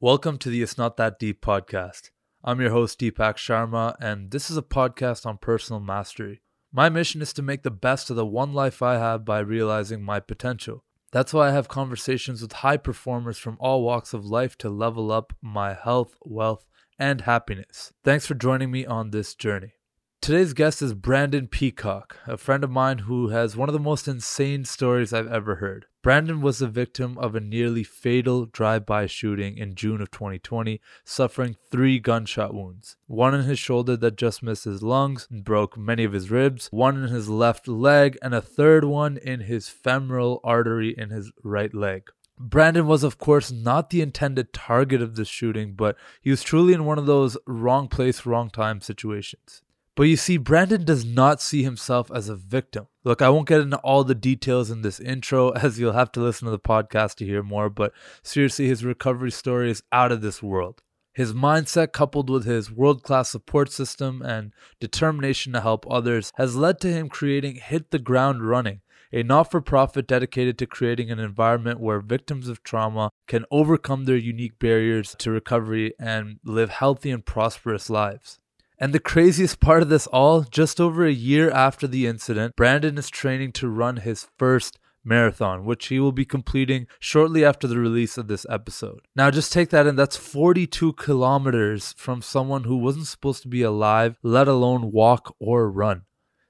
Welcome to the It's Not That Deep podcast. I'm your host, Deepak Sharma, and this is a podcast on personal mastery. My mission is to make the best of the one life I have by realizing my potential. That's why I have conversations with high performers from all walks of life to level up my health, wealth, and happiness. Thanks for joining me on this journey. Today's guest is Brandon Peacock, a friend of mine who has one of the most insane stories I've ever heard. Brandon was the victim of a nearly fatal drive by shooting in June of 2020, suffering three gunshot wounds one in his shoulder that just missed his lungs and broke many of his ribs, one in his left leg, and a third one in his femoral artery in his right leg. Brandon was, of course, not the intended target of this shooting, but he was truly in one of those wrong place, wrong time situations. But you see, Brandon does not see himself as a victim. Look, I won't get into all the details in this intro as you'll have to listen to the podcast to hear more, but seriously, his recovery story is out of this world. His mindset, coupled with his world class support system and determination to help others, has led to him creating Hit the Ground Running, a not for profit dedicated to creating an environment where victims of trauma can overcome their unique barriers to recovery and live healthy and prosperous lives. And the craziest part of this all, just over a year after the incident, Brandon is training to run his first marathon, which he will be completing shortly after the release of this episode. Now, just take that in, that's 42 kilometers from someone who wasn't supposed to be alive, let alone walk or run.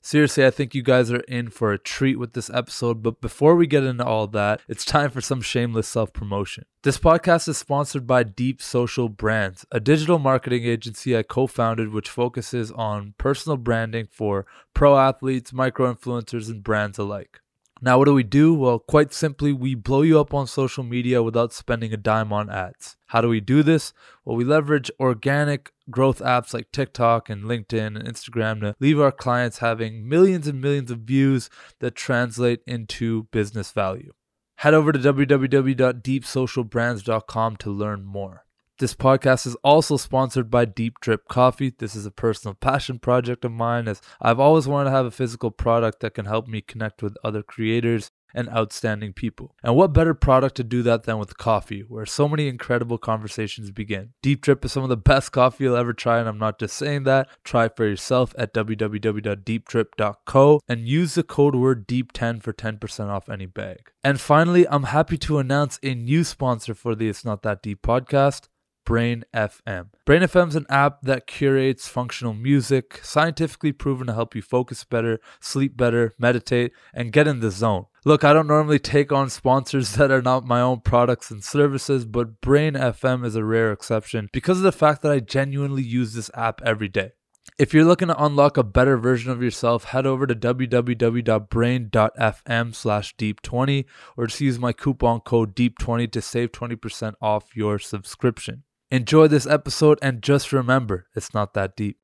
Seriously, I think you guys are in for a treat with this episode. But before we get into all that, it's time for some shameless self promotion. This podcast is sponsored by Deep Social Brands, a digital marketing agency I co founded which focuses on personal branding for pro athletes, micro influencers, and brands alike. Now, what do we do? Well, quite simply, we blow you up on social media without spending a dime on ads. How do we do this? Well, we leverage organic growth apps like TikTok and LinkedIn and Instagram to leave our clients having millions and millions of views that translate into business value. Head over to www.deepsocialbrands.com to learn more. This podcast is also sponsored by Deep Drip Coffee. This is a personal passion project of mine as I've always wanted to have a physical product that can help me connect with other creators and outstanding people. And what better product to do that than with coffee, where so many incredible conversations begin. Deep Drip is some of the best coffee you'll ever try, and I'm not just saying that. Try for yourself at www.deepdrip.co and use the code word DEEP10 for 10% off any bag. And finally, I'm happy to announce a new sponsor for the It's Not That Deep podcast. Brain FM. Brain FM is an app that curates functional music, scientifically proven to help you focus better, sleep better, meditate, and get in the zone. Look, I don't normally take on sponsors that are not my own products and services, but Brain FM is a rare exception because of the fact that I genuinely use this app every day. If you're looking to unlock a better version of yourself, head over to www.brain.fm slash deep20 or just use my coupon code deep20 to save 20% off your subscription. Enjoy this episode and just remember, it's not that deep.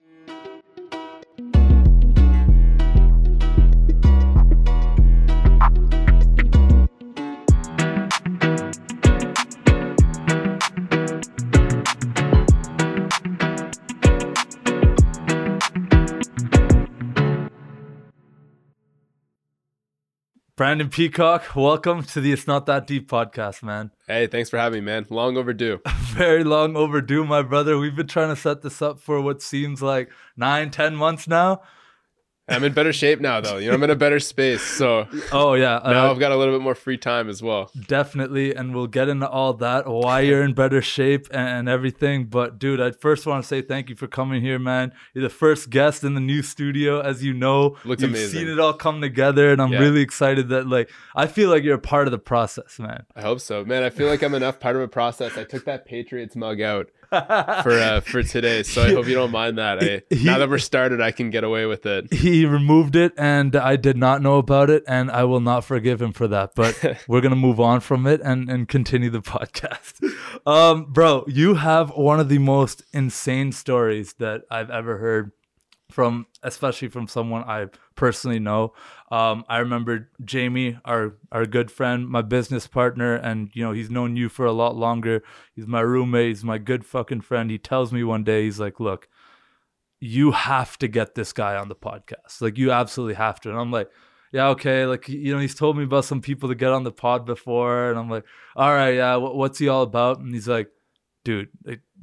Brandon Peacock, welcome to the It's Not That Deep podcast, man. Hey, thanks for having me, man. Long overdue. Very long overdue, my brother. We've been trying to set this up for what seems like nine, ten months now. I'm in better shape now, though. You know, I'm in a better space. So, oh yeah, now uh, I've got a little bit more free time as well. Definitely, and we'll get into all that, why you're in better shape and everything. But dude, I first want to say thank you for coming here, man. You're the first guest in the new studio, as you know. Looks You've amazing. seen it all come together, and I'm yeah. really excited that like I feel like you're a part of the process, man. I hope so, man. I feel like I'm enough part of a process. I took that Patriots mug out for uh, for today. So I hope you don't mind that. I, he, now that we're started, I can get away with it. He removed it, and I did not know about it, and I will not forgive him for that. But we're gonna move on from it and and continue the podcast. Um, bro, you have one of the most insane stories that I've ever heard from especially from someone I personally know. Um, I remember Jamie, our our good friend, my business partner, and you know he's known you for a lot longer. He's my roommate. He's my good fucking friend. He tells me one day, he's like, "Look, you have to get this guy on the podcast. Like you absolutely have to." And I'm like. Yeah, okay. Like you know, he's told me about some people to get on the pod before, and I'm like, all right, yeah, what's he all about? And he's like, dude,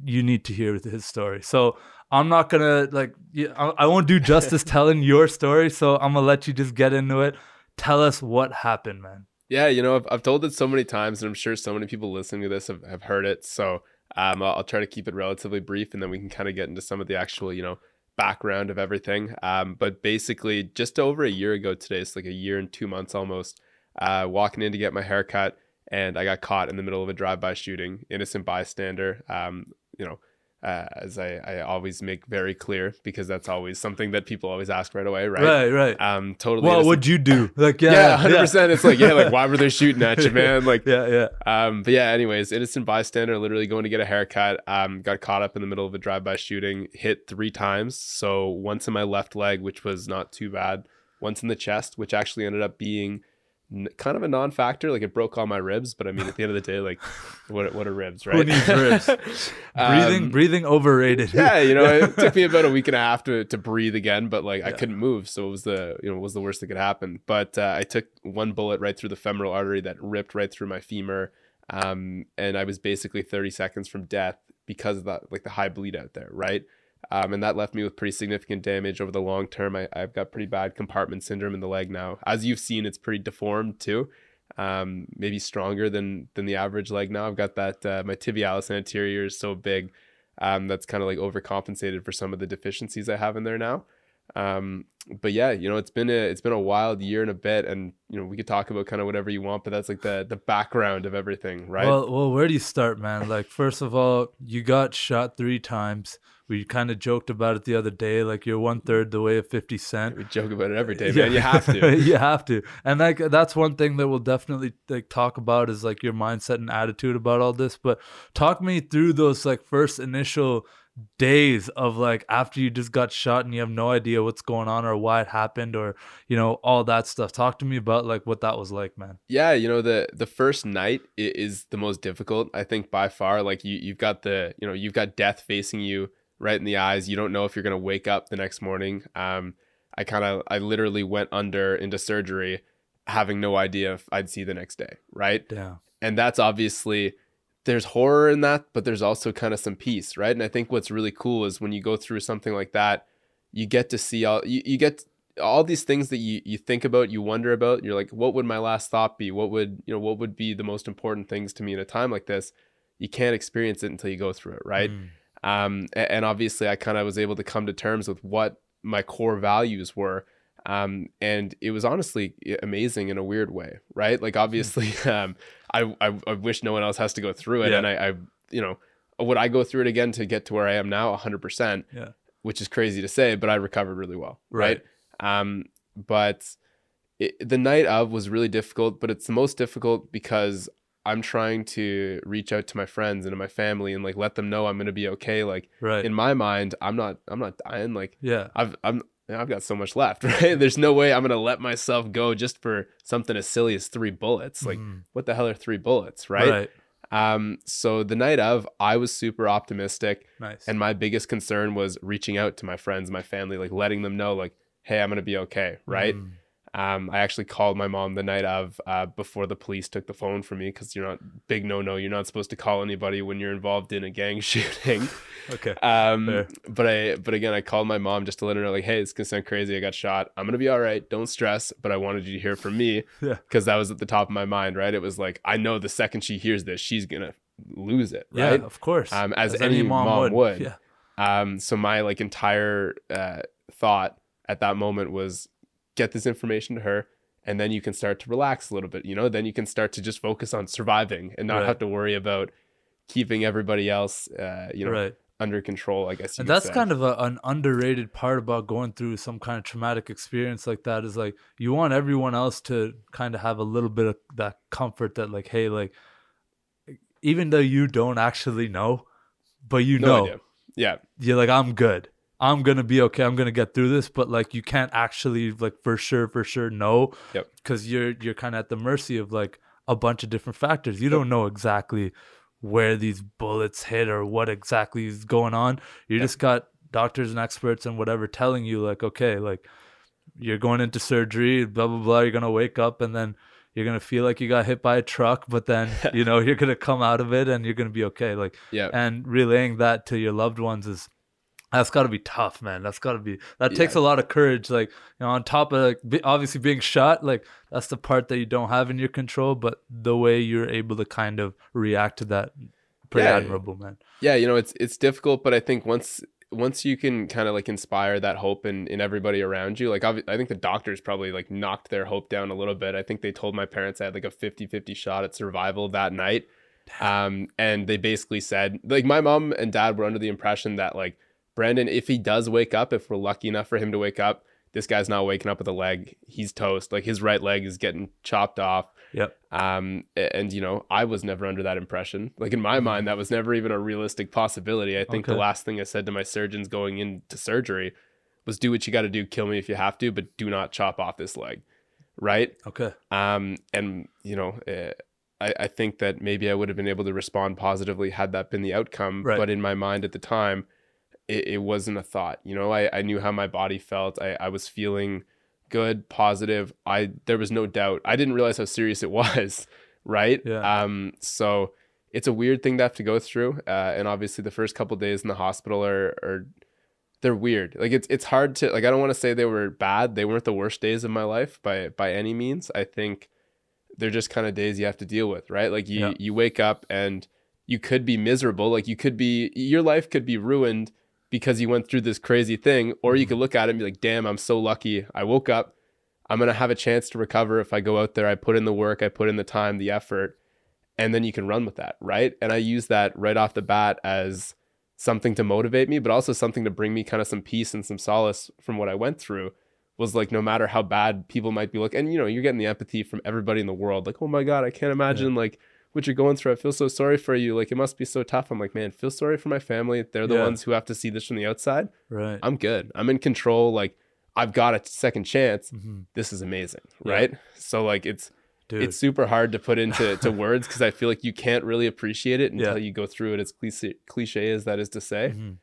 you need to hear his story. So I'm not gonna like, yeah, I, I won't do justice telling your story. So I'm gonna let you just get into it. Tell us what happened, man. Yeah, you know, I've, I've told it so many times, and I'm sure so many people listening to this have, have heard it. So um, I'll, I'll try to keep it relatively brief, and then we can kind of get into some of the actual, you know, background of everything. Um, but basically, just over a year ago today, it's like a year and two months almost, uh, walking in to get my haircut, and I got caught in the middle of a drive-by shooting, innocent bystander. Um, you know, uh, as I, I always make very clear because that's always something that people always ask right away, right? Right, right. Um, totally. What innocent. would you do? Like, yeah, yeah, hundred percent. It's like, yeah, like why were they shooting at you, man? Like, yeah, yeah. um, but yeah, anyways, innocent bystander, literally going to get a haircut. Um, got caught up in the middle of a drive-by shooting, hit three times. So once in my left leg, which was not too bad. Once in the chest, which actually ended up being n- kind of a non-factor. Like it broke all my ribs, but I mean, at the end of the day, like, what what are ribs, right? Who needs ribs? breathing, Um, breathing overrated. yeah, you know, it took me about a week and a half to, to breathe again, but like I couldn't move, so it was the you know it was the worst that could happen. But uh, I took one bullet right through the femoral artery that ripped right through my femur, um, and I was basically 30 seconds from death because of that like the high bleed out there, right? Um, and that left me with pretty significant damage over the long term. I, I've got pretty bad compartment syndrome in the leg now. As you've seen, it's pretty deformed too. Um, maybe stronger than than the average leg now. I've got that uh, my tibialis anterior is so big um, that's kind of like overcompensated for some of the deficiencies I have in there now. Um, but yeah, you know, it's been a it's been a wild year and a bit, and you know, we could talk about kind of whatever you want, but that's like the the background of everything, right? Well, well, where do you start, man? Like, first of all, you got shot three times. We kind of joked about it the other day. Like, you're one third the way of Fifty Cent. we joke about it every day, man. You have to. you have to. And like that's one thing that we'll definitely like talk about is like your mindset and attitude about all this. But talk me through those like first initial days of like after you just got shot and you have no idea what's going on or why it happened or you know all that stuff. Talk to me about like what that was like, man. yeah you know the the first night is the most difficult i think by far like you you've got the you know you've got death facing you right in the eyes. You don't know if you're going to wake up the next morning. Um i kind of i literally went under into surgery having no idea if i'd see the next day right? Damn. and that's obviously there's horror in that but there's also kind of some peace right? And i think what's really cool is when you go through something like that you get to see all you, you get all these things that you you think about you wonder about you're like what would my last thought be? What would you know what would be the most important things to me in a time like this? You can't experience it until you go through it right? Mm. Um, and obviously I kind of was able to come to terms with what my core values were. Um, and it was honestly amazing in a weird way, right? Like obviously, um, I, I, I wish no one else has to go through it. Yeah. And I, I, you know, would I go through it again to get to where I am now? hundred percent. Yeah. Which is crazy to say, but I recovered really well. Right. Um, but it, the night of was really difficult, but it's the most difficult because I'm trying to reach out to my friends and to my family and like let them know I'm gonna be okay. Like Right. in my mind, I'm not I'm not dying. Like yeah. I've I'm I've got so much left, right? There's no way I'm gonna let myself go just for something as silly as three bullets. Like Mhm. what the hell are three bullets, right? Right. Um so the night of I was super optimistic Nice. and my biggest concern was reaching out to my friends, my family, like letting them know like, hey, I'm gonna be okay, right? Mm. Um, I actually called my mom the night of uh, before the police took the phone from me because you're not big no no. You're not supposed to call anybody when you're involved in a gang shooting. Okay. Um, Fair. but I but again I called my mom just to let her know like, hey, it's gonna sound crazy. I got shot. I'm gonna be all right. Don't stress. But I wanted you to hear from me Yeah. because that was at the top of my mind. Right. It was like I know the second she hears this, she's gonna lose it. Right. Yeah, of course. Um, as any mom would. Yeah. Um, so my like entire uh, thought at that moment was get this information to her, and then you can start to relax a little bit. You know, then you can start to just focus on surviving and not Right. have to worry about keeping everybody else, uh, you know, right. under control. I guess. That's say. kind of a, an underrated part about going through some kind of traumatic experience like that is like you want everyone else to kind of have a little bit of that comfort that like hey like even though you don't actually know but you no know idea. Yeah, you're like i'm good i'm gonna be okay i'm gonna get through this but like you can't actually like for sure for sure know Yep. because you're you're kind of at the mercy of like a bunch of different factors you don't know exactly where these bullets hit or what exactly is going on you Yep. just got doctors and experts and whatever telling you like okay like you're going into surgery blah blah blah you're gonna wake up and then you're gonna feel like you got hit by a truck, but then you know you're gonna come out of it and you're gonna be okay. Like Yeah. and relaying that to your loved ones is that's got to be tough, man. That's got to be that takes a lot of courage. Like you know, on top of like be, obviously being shot, like that's the part that you don't have in your control. But the way you're able to kind of react to that, pretty Yeah. admirable, man. yeah you know it's it's difficult but i think once once you can kind of like inspire that hope in in everybody around you like i think the doctors probably like knocked their hope down a little bit i think they told my parents i had like a 50-50 shot at survival that night um and they basically said like my mom and dad were under the impression that like brandon if he does wake up if we're lucky enough for him to wake up this guy's not waking up with a leg. He's toast. Like his right leg is getting chopped off. Yep. um and you know i was never under that impression. Like in my mind that was never even a realistic possibility. I think the last thing i said to my surgeons going into surgery was do what you got to do. Kill me if you have to but do not chop off this leg. Right? Okay. um and you know uh, I, I think that maybe i would have been able to respond positively had that been the outcome. Right. but in my mind at the time it, it wasn't a thought you know? I, I knew how my body felt. I, I was feeling good positive. I there was no doubt. I didn't realize how serious it was right? Yeah. um so it's a weird thing to have to go through uh, and obviously the first couple days in the hospital are are they're weird. Like it's it's hard to like i don't want to say they were bad. They weren't the worst days of my life by by any means. I think they're just kind of days you have to deal with right? Like you Yeah. you wake up and you could be miserable. Like you could be your life could be ruined because you went through this crazy thing or you mm-hmm. could look at it and be like damn i'm so lucky. I woke up. I'm going to have a chance to recover if i go out there. I put in the work i put in the time the effort and then you can run with that right? And i use that right off the bat as something to motivate me but also something to bring me kind of some peace and some solace from what i went through was like no matter how bad people might be looking and you know you're getting the empathy from everybody in the world like oh my god i can't imagine like what you're going through i feel so sorry for you like it must be so tough i'm like man feel sorry for my family they're the Yeah. ones who have to see this from the outside Right. i'm good i'm in control like i've got a second chance Mhm. this is amazing Yeah. right so like it's Dude. it's super hard to put into to words because I feel like you can't really appreciate it until Yeah. you go through it. As cliche, cliche as that is to say, Mhm.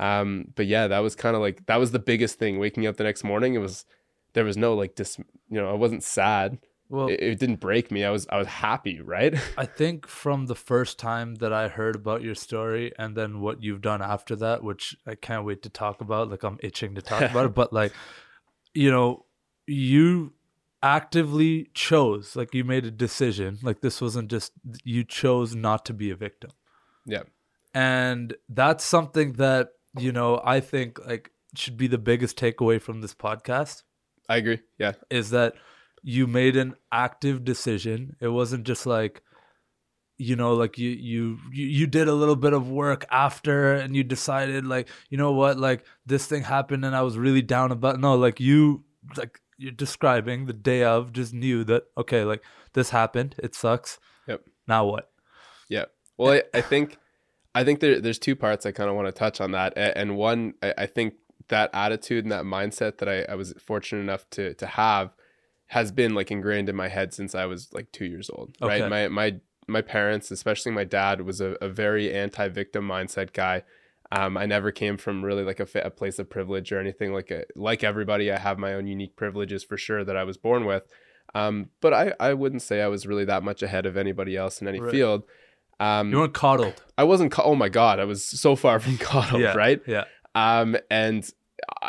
um, but yeah, that was kind of like that was the biggest thing. Waking up the next morning, it was there was no like dis, you know, I wasn't sad. Well, It, it didn't break me. I was I was happy, right? I think from the first time that I heard about your story and then what you've done after that, which I can't wait to talk about, like I'm itching to talk about it, but like, you know, you actively chose, like you made a decision, like this wasn't just, you chose not to be a victim. yeah, And that's something that, you know, I think like should be the biggest takeaway from this podcast I agree. Yeah, is that you made an active decision. It wasn't just like you know like you you you did a little bit of work after and you decided like you know what like this thing happened and I was really down about no like you like you're describing the day of just knew that okay like this happened it sucks Yep. now what yeah. Well, I, I think I think there, there's two parts I kind of want to touch on that, and one I, I think that attitude and that mindset that I, I was fortunate enough to to have has been like ingrained in my head since I was like two years old. Okay. Right. My my my parents, especially my dad, was a, a very anti-victim mindset guy. Um, I never came from really like a, a place of privilege or anything like a, like everybody. I have my own unique privileges for sure that I was born with. Um, but I, I wouldn't say I was really that much ahead of anybody else in any Right. field. Um, you weren't coddled I wasn't. ca- Oh my god, I was so far from coddled, yeah right? yeah Um, and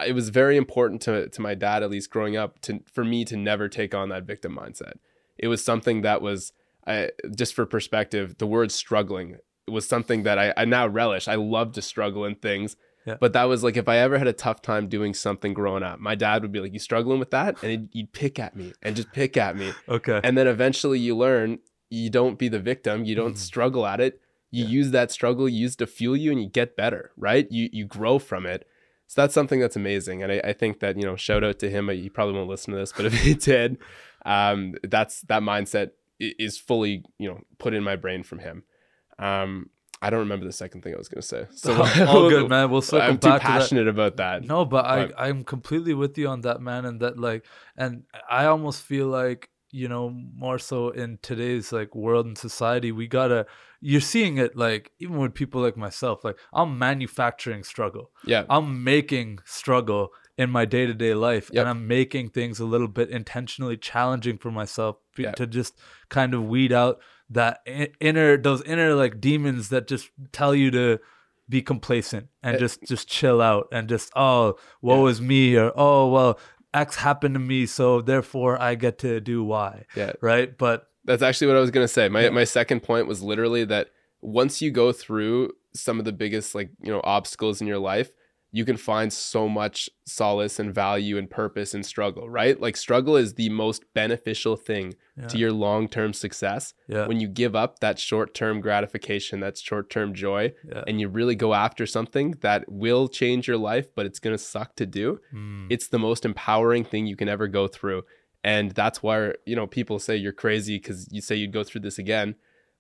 it was very important to to my dad, at least growing up, to for me to never take on that victim mindset. It was something that was, I, just for perspective, the word struggling was something that I, I now relish. I love to struggle in things. Yeah. But that was like if I ever had a tough time doing something growing up, my dad would be like, "You struggling with that?" And he'd, he'd pick at me and just pick at me okay and then eventually you learn you don't be the victim you don't Mhm. struggle at it you Yeah. use that struggle you use it to fuel you and you get better right you you grow from it so that's something that's amazing and i, I think that you know shout out to him he probably won't listen to this but if he did um that's that mindset is fully you know put in my brain from him. Um i don't remember the second thing i was going to say. So all good man. We'll circle i'm too back to that. passionate about that No, but I I'm completely with you on that, man. And that like, and I almost feel like you know more so in today's like world and society, we gotta. You're seeing it like even with people like myself. Like I'm manufacturing struggle. yeah I'm making struggle in my day to day life, Yep. and I'm making things a little bit intentionally challenging for myself Yeah. to just kind of weed out that inner those inner like demons that just tell you to be complacent and Eh. just just chill out and just oh woe Yeah. is me or oh well X happened to me so therefore I get to do Y Yeah. right but That's actually what I was gonna say. My Yeah. my second point was literally that once you go through some of the biggest like you know obstacles in your life, you can find so much solace and value and purpose in struggle. Right? Like struggle is the most beneficial thing yeah, to your long term success. yeah, When you give up that short term gratification, that short term joy, yeah. and you really go after something that will change your life, but it's gonna suck to do Mm, it's the most empowering thing you can ever go through and that's why you know people say you're crazy because you say you'd go through this again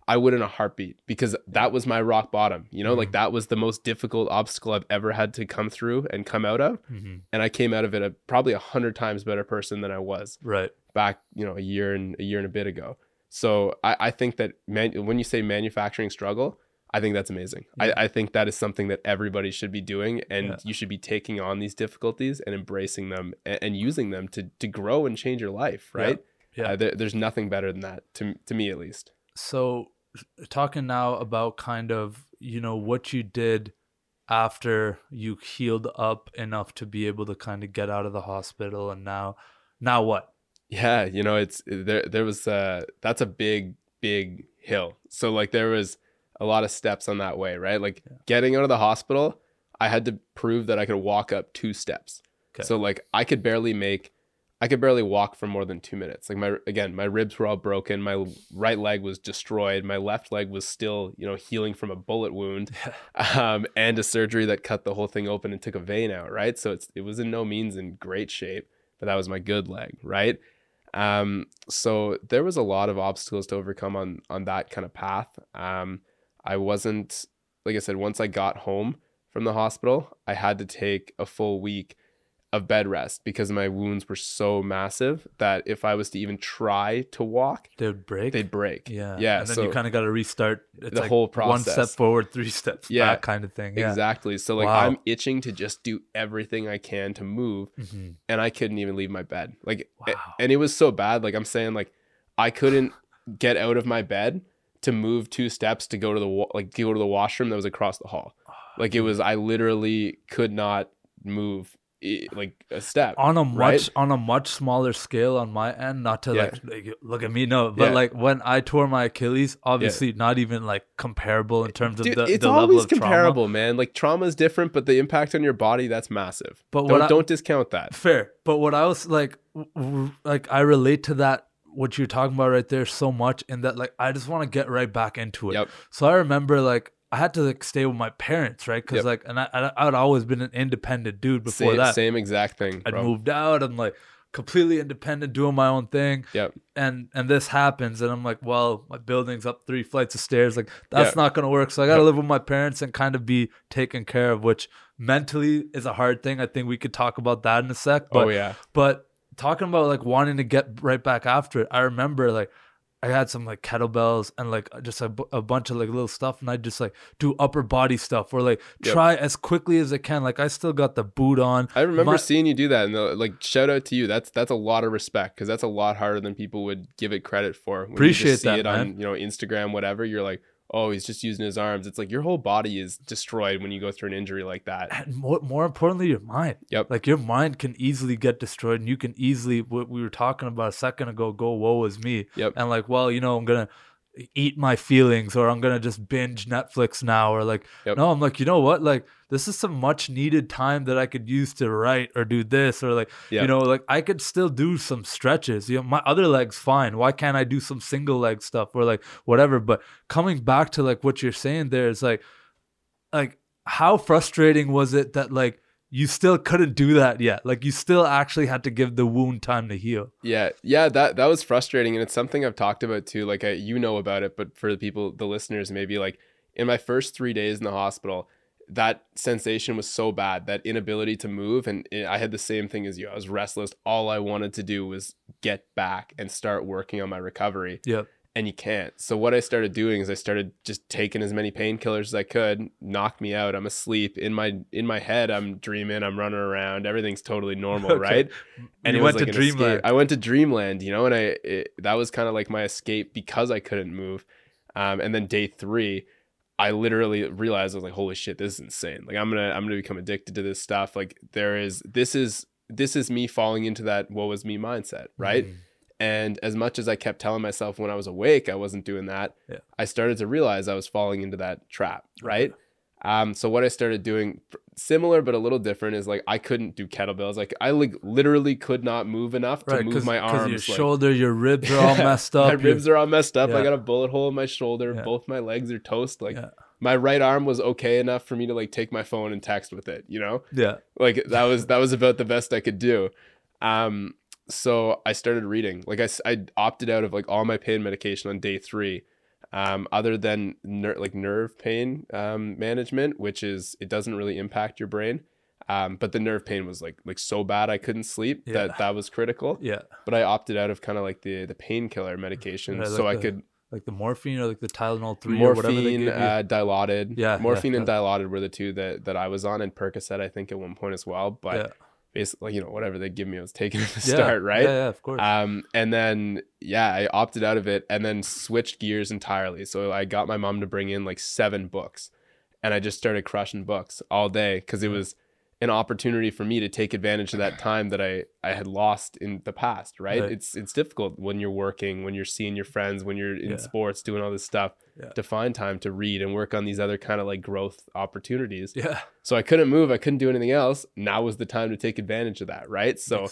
i would in a heartbeat because that was my rock bottom you know like Mhm. that was the most difficult obstacle i've ever had to come through and come out of mhm. and i came out of it a probably a hundred times better person than i was right back you know a year and a year and a bit ago so i, I think that man, when you say manufacturing struggle i think that's amazing Yeah. I, I think that is something that everybody should be doing and Yeah. you should be taking on these difficulties and embracing them and, and using them to to grow and change your life Yeah. right Yeah. Uh, there, there's nothing better than that to, to me at least so talking now about kind of you know what you did after you healed up enough to be able to kind of get out of the hospital and now now what yeah you know it's there there was uh that's a big big hill so like there was a lot of steps on that way right like Yeah. getting out of the hospital i had to prove that i could walk up two steps Okay. so like i could barely make i could barely walk for more than two minutes like my again my ribs were all broken my right leg was destroyed my left leg was still you know healing from a bullet wound um, and a surgery that cut the whole thing open and took a vein out, right? So it's it was in no means in great shape, but that was my good leg, right? Um, so there was a lot of obstacles to overcome on on that kind of path. Um, I wasn't like I said, once I got home from the hospital, I had to take a full week of bed rest because my wounds were so massive that if I was to even try to walk, they would break they'd break. yeah yeah. and then so you kind of got to restart the like whole process. one step forward three steps Yeah. back kind of thing yeah Exactly. So like Wow. I'm itching to just do everything I can to move Mhm. and I couldn't even leave my bed. Like Wow. and it was so bad like I'm saying like I couldn't get out of my bed to move two steps to go to the wa- like go to the washroom that was across the hall. Like it was I literally could not move like a step. on a much right? on a much smaller scale on my end not to Yeah. like, like, look at me no but Yeah. like when i tore my achilles obviously not even like comparable in terms of the, it's the level always of trauma comparable, man. Like trauma is different, but the impact on your body that's massive. But don't, what I- don't discount that. fair but what i was like like i relate to that what you're talking about right there so much in that like i just want to get right back into it Yep. so i remember like i had to like stay with my parents right because Yep. like and I, I i'd always been an independent dude before same, that same exact thing. i'd bro. moved out i'm like completely independent doing my own thing Yep. and and this happens and i'm like well my building's up three flights of stairs like that's Yeah. not gonna work so i gotta Yep. live with my parents and kind of be taken care of which mentally is a hard thing i think we could talk about that in a sec oh, but oh yeah. but talking about like wanting to get right back after it i remember like I had some like kettlebells and like just a, a bunch of like little stuff, and I just like do upper body stuff or like Yep. try as quickly as I can. Like I still got the boot on. I remember My- seeing you do that, and uh, like shout out to you. That's that's a lot of respect because that's a lot harder than people would give it credit for. When you Appreciate just see that, it on man. you know Instagram, whatever. You're like, oh, he's just using his arms. It's like your whole body is destroyed when you go through an injury like that. And more, more importantly, your mind. Yep. Like your mind can easily get destroyed, and you can easily what we were talking about a second ago. Go, woe is me. Yep. And like, well, you know, I'm gonna eat my feelings, or I'm gonna just binge Netflix now, or like, Yep. no, I'm like, you know what? Like, this is some much needed time that I could use to write or do this, or like, Yep. you know, like I could still do some stretches. You know, my other leg's fine. Why can't I do some single leg stuff or like whatever? But coming back to like what you're saying there is like, like how frustrating was it that like you still couldn't do that yet? Like you still actually had to give the wound time to heal. Yeah, yeah, that that was frustrating, and it's something I've talked about too. Like I, you know about it, but for the people, the listeners, maybe like in my first three days in the hospital, that sensation was so bad, that inability to move, and it- I had the same thing as you. I was restless. All I wanted to do was get back and start working on my recovery. Yep. And you can't. So what I started doing is I started just taking as many painkillers as I could, knock me out. I'm asleep in my in my head. I'm dreaming. I'm running around. Everything's totally normal, Okay. right? And you it went was to escape. dreamland. I went to dreamland, you know, and I it, that was kind of like my escape because I couldn't move. Um, and then day three, I literally realized I was like, holy shit, this is insane. Like I'm gonna I'm gonna become addicted to this stuff. Like there is this is this is me falling into that what was me mindset, right? Mm. And as much as I kept telling myself when I was awake I wasn't doing that, Yeah. I started to realize I was falling into that trap, right? Um, so what I started doing, similar but a little different, is like I couldn't do kettlebells. Like I like literally could not move enough to move my your arms. like- shoulder, your ribs are all messed up. my your- ribs are all messed up. I got a bullet hole in my shoulder. Yeah. Both my legs are toast. Like yeah. my right arm was okay enough for me to like take my phone and text with it. You know, yeah. like that was that was about the best I could do. Um, so I started reading. Like I, I opted out of like all my pain medication on day three, um, other than ner- like nerve pain um, management, which is it doesn't really impact your brain. Um, but the nerve pain was like like so bad I couldn't sleep Yeah. that that was critical. Yeah. But I opted out of kind of like the the painkiller medication, Right, so like I the could Like the morphine or like the Tylenol 3 or whatever they morphine, give you. uh, dilaudid. Yeah, yeah, morphine and yeah. dilaudid were the two that that I was on, and Percocet I think at one point as well. But yeah. Basically, you know, whatever they give me, I was taking at the Yeah. start, right? Yeah, yeah, of course. Um, and then yeah, I opted out of it and then switched gears entirely. So I got my mom to bring in like seven books, and I just started crushing books all day because it was an opportunity for me to take advantage of that time that I I had lost in the past. Right? Right. It's it's difficult when you're working, when you're seeing your friends, when you're in Yeah. sports, doing all this stuff Yeah. to find time to read and work on these other kind of like growth opportunities. yeah. So I couldn't move, I couldn't do anything else. Now was the time to take advantage of that, right? So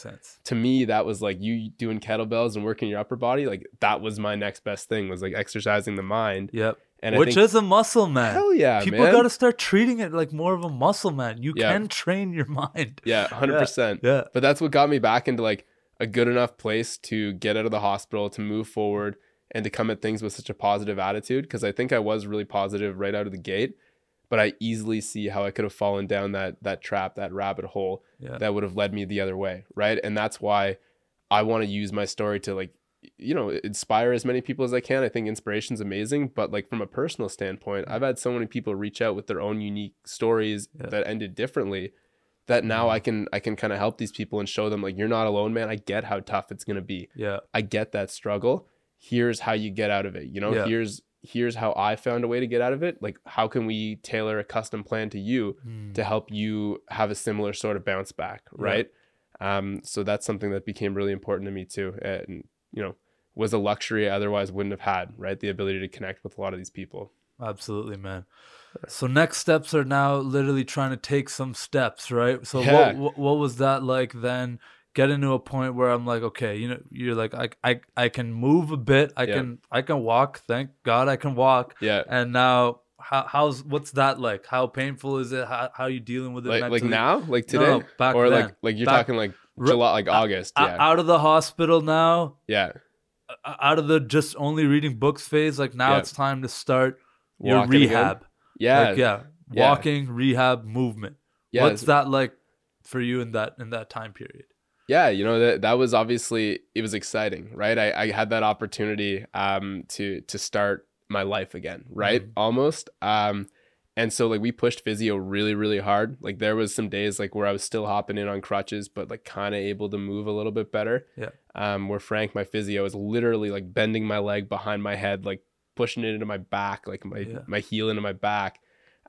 to me that was like you doing kettlebells and working your upper body like that was my next best thing was like exercising the mind Yep. And Which think, is a muscle, man. hell yeah People man. got to start treating it like more of a muscle, man. You Yeah. can train your mind. yeah 100% Yeah. but that's what got me back into like a good enough place to get out of the hospital to move forward and to come at things with such a positive attitude because i think i was really positive right out of the gate but i easily see how i could have fallen down that that trap that rabbit hole Yeah. that would have led me the other way right and that's why i want to use my story to like you know inspire as many people as i can i think inspiration's amazing but like from a personal standpoint i've had so many people reach out with their own unique stories Yeah. that ended differently that now i can i can kind of help these people and show them like you're not alone man i get how tough it's going to be Yeah. i get that struggle here's how you get out of it you know Yeah. here's here's how i found a way to get out of it like how can we tailor a custom plan to you Mm. to help you have a similar sort of bounce back Yeah. right um so that's something that became really important to me too and you know was a luxury I otherwise wouldn't have had right the ability to connect with a lot of these people Absolutely, man. So next steps are now literally trying to take some steps, right? So Yeah. what, what was that like then? Getting to a point where I'm like, okay, you know, you're like, I I, I can move a bit, I Yeah. can I can walk. Thank God I can walk. yeah And now, how, how's what's that like? How painful is it? How how are you dealing with it? like like now like No, today back or like then. like you're Back- talking like July like August O- yeah out of the hospital now, yeah out of the just only reading books phase. Like now, Yeah. it's time to start your Walking again. rehab. yeah Like, yeah, Yeah. walking, rehab, movement. yeah What's that like for you in that in that time period? yeah you know that that was obviously it was exciting right i, I had that opportunity um to to start my life again right Mhm. almost um and so like we pushed physio really really hard like there was some days like where i was still hopping in on crutches but like kind of able to move a little bit better Yeah. um where frank my physio was literally like bending my leg behind my head like pushing it into my back like my Yeah. my heel into my back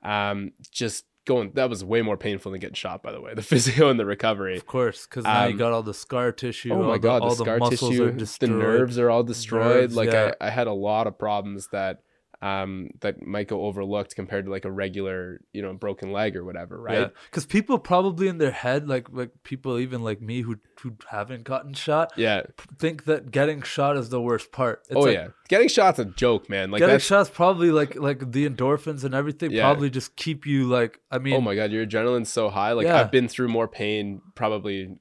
um just going that was way more painful than getting shot by the way the physio and the recovery Of course, because now you Um, got all the scar tissue. Oh all my the, god, all the scar muscles tissue, the nerves are all destroyed. Nerves, like yeah. I, I had a lot of problems that um that might go overlooked compared to like a regular, you know, broken leg or whatever, right? Because people probably in their head, like like people even like me who who haven't gotten shot, Yeah. think that getting shot is the worst part. It's oh like, yeah. Getting shot's a joke, man. Like getting shots probably like like the endorphins and everything Yeah. probably just keep you like. I mean, oh my god, your adrenaline's so high. Like Yeah. I've been through more pain probably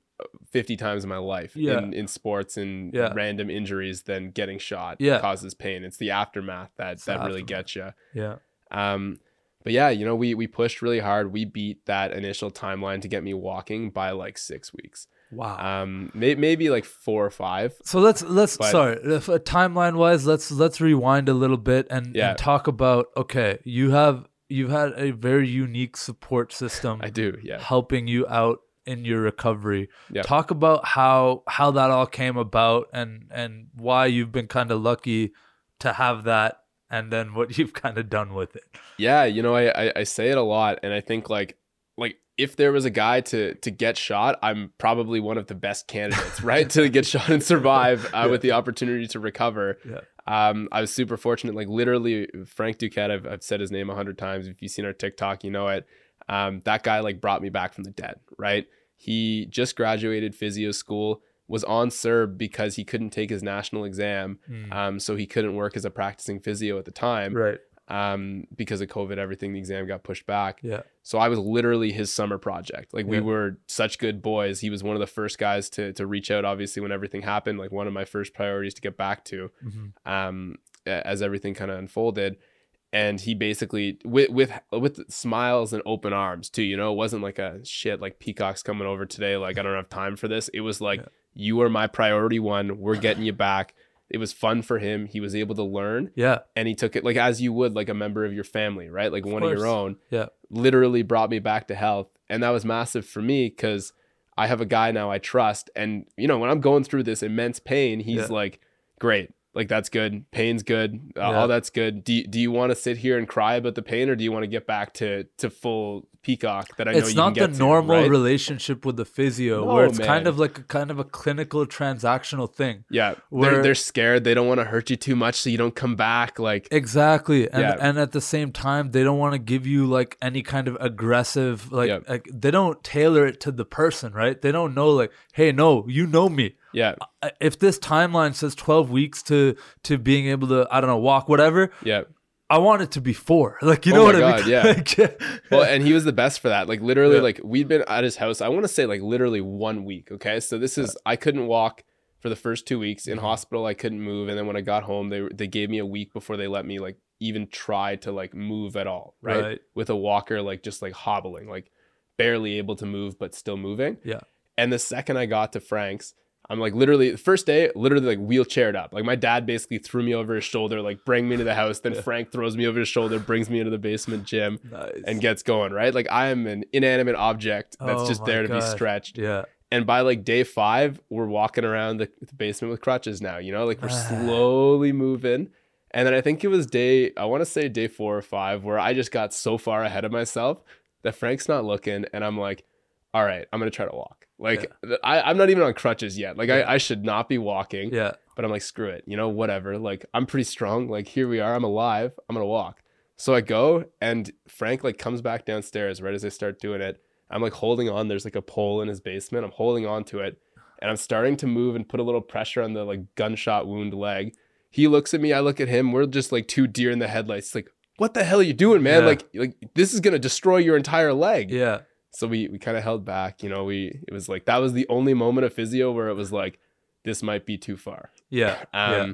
50 times in my life Yeah. in, in sports and Yeah. random injuries than getting shot Yeah. causes pain. It's the aftermath that It's that really aftermath. gets you. yeah, Um, but yeah, you know, we we pushed really hard. We beat that initial timeline to get me walking by like six weeks. Wow. Um, may, maybe like four or five. So let's let's But- sorry if, uh, timeline wise let's let's rewind a little bit and, Yeah. and talk about okay you have you've had a very unique support system I do, yeah. helping you out in your recovery. Yeah. Talk about how how that all came about and and why you've been kind of lucky to have that and then what you've kind of done with it. Yeah, you know, I, I I say it a lot, and I think like like if there was a guy to to get shot, I'm probably one of the best candidates, right, to get shot and survive uh, with the opportunity to recover. Yeah. Um, I was super fortunate. Like literally, Frank Duquette. I've, I've said his name a hundred times. If you've seen our TikTok, you know it. Um, that guy like brought me back from the dead. Right. He just graduated physio school. Was on CERB because he couldn't take his national exam. Um, so he couldn't work as a practicing physio at the time Right. um, because of COVID, everything, the exam got pushed back. Yeah. So I was literally his summer project. Like we Yeah. were such good boys. He was one of the first guys to to reach out. Obviously, when everything happened, like one of my first priorities to get back to, Mhm. um, as everything kind of unfolded. And he basically with with with smiles and open arms too. You know, it wasn't like a shit like Peacock's coming over today. Like I don't have time for this. It was like Yeah. you are my priority one. We're getting you back. It was fun for him. He was able to learn Yeah. and he took it like as you would like a member of your family, right? Like Of one of your own. Yeah. Literally brought me back to health, and that was massive for me because I have a guy now I trust, and you know when I'm going through this immense pain, he's Yeah. like, "Great, like that's good. Pain's good. Uh, Yeah. All that's good. Do you, do you want to sit here and cry about the pain, or do you want to get back to to full peacock that I know it's you not can the get to, It's not the normal right? relationship with the physio No, where it's kind of like a kind of a clinical transactional thing. Yeah, where- they're they're scared. They don't want to hurt you too much, so you don't come back. Like Exactly. And Yeah. and at the same time they don't want to give you like any kind of aggressive like, Yep. like they don't tailor it to the person, right? They don't know like, "Hey, no, you know me. Yeah, Uh, If this timeline says 12 weeks to to being able to I don't know, walk whatever, yeah. I want it to be 4." Like, you Oh know my what I God, mean? yeah. Like, yeah. well and he was the best for that like literally Yeah. like we'd been at his house i want to say like literally one week okay so this is i couldn't walk for the first two weeks in Mhm. hospital i couldn't move and then when i got home they they gave me a week before they let me like even try to like move at all right, Right. with a walker like just like hobbling like barely able to move but still moving Yeah. and the second i got to frank's I'm like literally the first day, literally like wheelchaired up. Like my dad basically threw me over his shoulder, like bring me to the house. Then Yeah. Frank throws me over his shoulder, brings me into the basement gym Nice. and gets going, right? Like I am an inanimate object that's Oh just there to be stretched. yeah. And by like day five, we're walking around the, the basement with crutches now, you know, like we're Ah. slowly moving. And then I think it was day, I want to say day four or five, where I just got so far ahead of myself that Frank's not looking. And I'm like, all right, I'm going to try to walk. Like I, I'm not even on crutches yet. Like Yeah. I, I should not be walking Yeah. but I'm like, screw it, you know, whatever. Like, I'm pretty strong. Like, here we are. I'm alive. I'm gonna walk. So I go, and Frank like comes back downstairs right as I start doing it. I'm like holding on. There's like a pole in his basement. I'm holding on to it, and I'm starting to move and put a little pressure on the like gunshot wound leg. He looks at me. I look at him. We're just like two deer in the headlights. Like, what the hell are you doing, man? Yeah. Like, like this is gonna destroy your entire leg Yeah. So we we kind of held back you know we it was like that was the only moment of physio where it was like this might be too far Yeah. um yeah.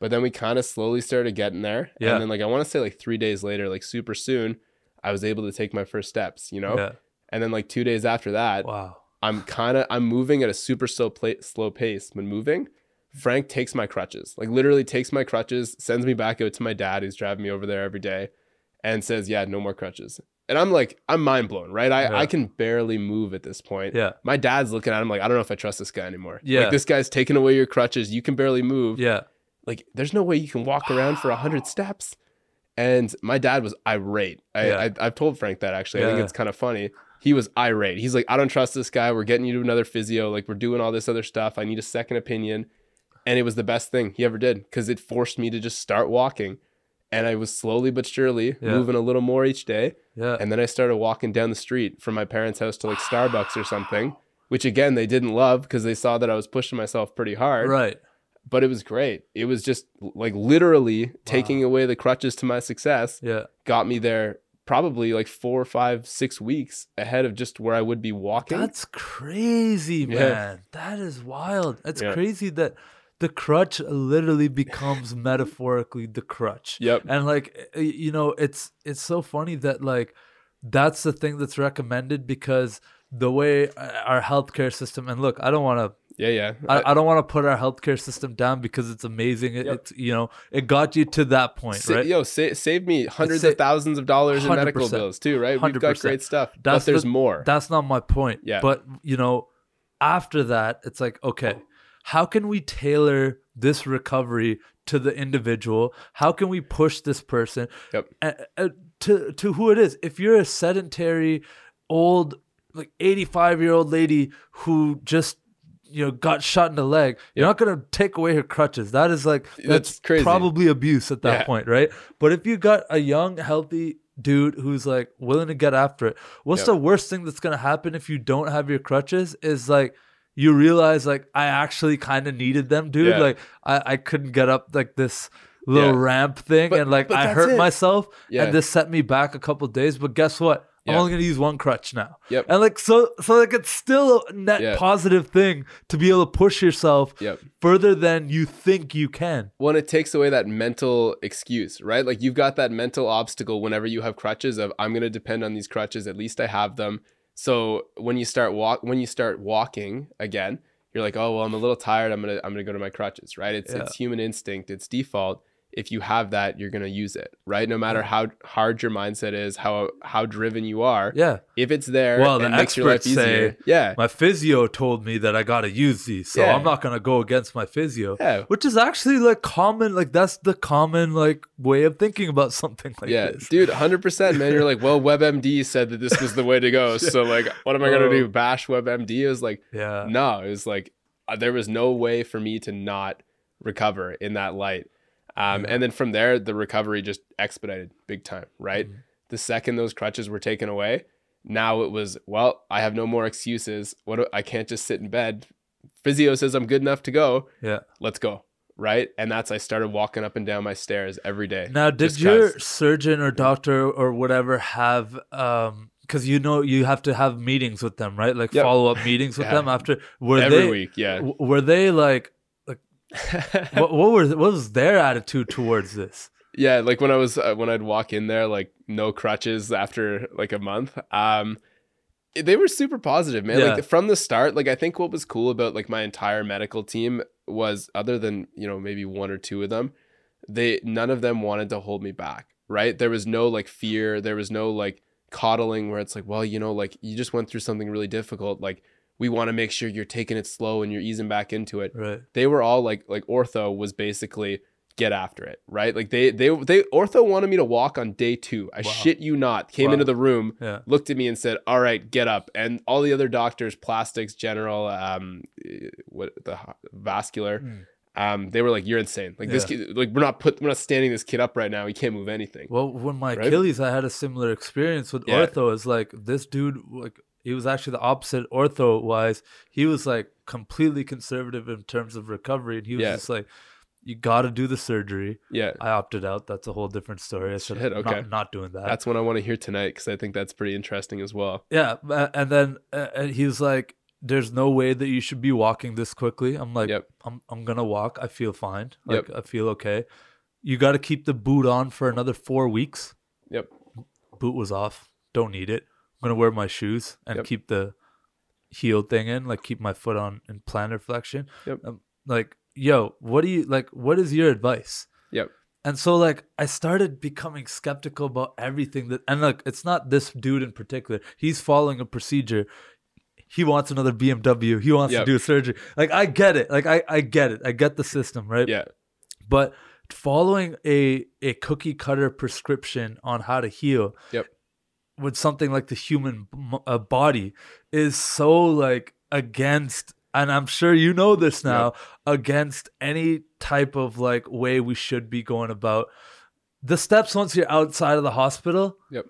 but then we kind of slowly started getting there Yeah. and then like i want to say like three days later like super soon i was able to take my first steps you know Yeah. and then like two days after that Wow. i'm kind of i'm moving at a super slow pla- slow pace when moving frank takes my crutches like literally takes my crutches sends me back out to my dad who's driving me over there every day and says yeah no more crutches and i'm like i'm mind blown right? I, Yeah. I can barely move at this point. Yeah. my dad's looking at him like i don't know if i trust this guy anymore. Yeah. like this guy's taking away your crutches. You can barely move. Yeah. like there's no way you can walk around for a hundred steps. And my dad was irate. I, Yeah. I i've told frank that actually. Yeah. i think it's kind of funny. He was irate. He's like i don't trust this guy. We're getting you to another physio. Like we're doing all this other stuff. I need a second opinion. And it was the best thing he ever did because it forced me to just start walking and i was slowly but surely Yeah. moving a little more each day Yeah. and then I started walking down the street from my parents' house to like Starbucks or something, which again they didn't love because they saw that I was pushing myself pretty hard. right. But it was great. It was just like literally taking away the crutches to my success Yeah. got me there probably like four, five, six weeks ahead of just where I would be walking. That's crazy, Yeah. man. That is wild. It's Yeah. crazy that the crutch literally becomes metaphorically the crutch. Yep. And like you know, it's it's so funny that like that's the thing that's recommended because the way uh, our healthcare system and look, I don't want to Yeah, yeah. I, I don't want to put our healthcare system down because it's amazing. It, Yep. It's you know it got you to that point, Sa- right? Yo, sa- save me hundreds Sa- of thousands of dollars in medical bills too, right? We've got great stuff, but there's the- more. That's not my point. Yeah. But you know, after that, it's like okay, how can we tailor this recovery to the individual? How can we push this person Yep. to to who it is? If you're a sedentary, old, like 85 year old lady who just you know got shot in the leg you're not going to take away her crutches that is like that's, That's probably abuse at that Yeah. point right but if you got a young healthy dude who's like willing to get after it what's Yep. the worst thing that's going to happen if you don't have your crutches is like you realize like i actually kind of needed them dude Yeah. like I, I couldn't get up like this little Yeah. ramp thing But- and like i hurt it. myself Yeah. and this set me back a couple days but guess what i'm only going to use one crutch now Yep. and like so so like it's still a net positive thing to be able to push yourself Yep. further than you think you can When it takes away that mental excuse, right? Like you've got that mental obstacle whenever you have crutches of I'm going to depend on these crutches. At least I have them. So when you start walk when you start walking again, you're like, oh well, I'm a little tired. I'm gonna I'm gonna go to my crutches, right? It's Yeah. it's human instinct. It's default. If you have that, you're gonna use it, right? No matter how hard your mindset is, how how driven you are. yeah If it's there, Well, it the makes your life experts say- easier. yeah, my physio told me that i got to use these so Yeah. i'm not to go against my physio yeah. which is actually like common like that's the common like way of thinking about something like this. yeah, this dude, hundred percent, man. You're like, well, WebMD said that this was the way to go. So like, what am I gonna Oh. do? Bash WebMD? It was like, yeah no, it was like, uh, there was no way for me to not recover in that light. Um, Yeah. and then from there, the recovery just expedited big time. Right, Mhm. the second those crutches were taken away, now it was, well, I have no more excuses. What do- I can't just sit in bed. Physio says I'm good enough to go. yeah Let's go. Right, and that's I started walking up and down my stairs every day. now did your 'cause. surgeon or doctor or whatever have um because you know you have to have meetings with them right like Yep. follow-up meetings with Yeah. them after were every they week? Yeah. w- were they like what, what were what was their attitude towards this? Yeah like when i was uh, when i'd walk in there like no crutches after like a month um they were super positive man. Yeah. like from the start like i think what was cool about like my entire medical team was other than you know maybe one or two of them they none of them wanted to hold me back right? There was no like fear. There was no like coddling where it's like well you know like you just went through something really difficult. Like we want to make sure you're taking it slow and you're easing back into it right they were all like like ortho was basically get after it right like they they they ortho wanted me to walk on day two i Wow. shit you not came Wow. into the room yeah looked at me and said all right get up and all the other doctors plastics general um what the vascular Mm. um they were like you're insane like this kid like we're not put we're not standing this kid up right now he can't move anything Well, when my Right? Achilles, I had a similar experience with Yeah. ortho. Is like this dude, like he was actually the opposite ortho wise. He was like completely conservative in terms of recovery, and he was Yeah. just like, "You got to do the surgery." yeah I opted out. That's a whole different story. I said, Shit, "I'm okay. not, not doing that." that's what i want to hear tonight because i think that's pretty interesting as well yeah, and then uh, and he was like, "There's no way that you should be walking this quickly." I'm like, Yep. "I'm I'm gonna walk. I feel fine. Like Yep. I feel okay." You got to keep the boot on for another four weeks. yep boot was off. Don't need it. Gonna wear my shoes and Yep. keep the heel thing in, like keep my foot on in plantar flexion. Yep. Um, like, yo, what do you like? What is your advice? Yep. And so, like, I started becoming skeptical about everything that, and like, it's not this dude in particular. He's following a procedure. He wants another BMW. He wants Yep. to do surgery. Like, I get it. Like, I, I get it. I get the system, right? yeah but following a a cookie cutter prescription on how to heal Yep. With something like the human uh, body is so like against and i'm sure you know this now against any type of like way we should be going about the steps once you're outside of the hospital Yep.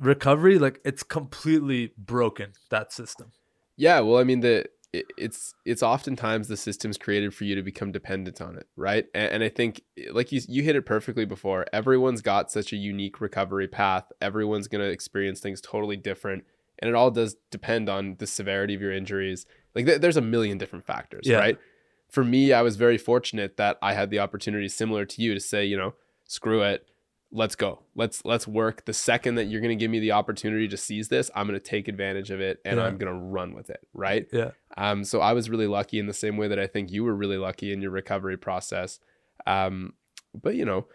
recovery like it's completely broken that system Yeah, well, I mean, the it- it's it's oftentimes the system's created for you to become dependent on it, right? And, and I think, like you you hit it perfectly before. Everyone's got such a unique recovery path. Everyone's gonna experience things totally different, and it all does depend on the severity of your injuries. Like, th- there's a million different factors, Yeah. right? For me, I was very fortunate that I had the opportunity, similar to you, to say, you know, screw it. Let's go. Let's let's work. The second that you're going to give me the opportunity to seize this, I'm going to take advantage of it and Yeah. I'm going to run with it, right? Yeah. Um, so I was really lucky in the same way that I think you were really lucky in your recovery process. Um, but you know,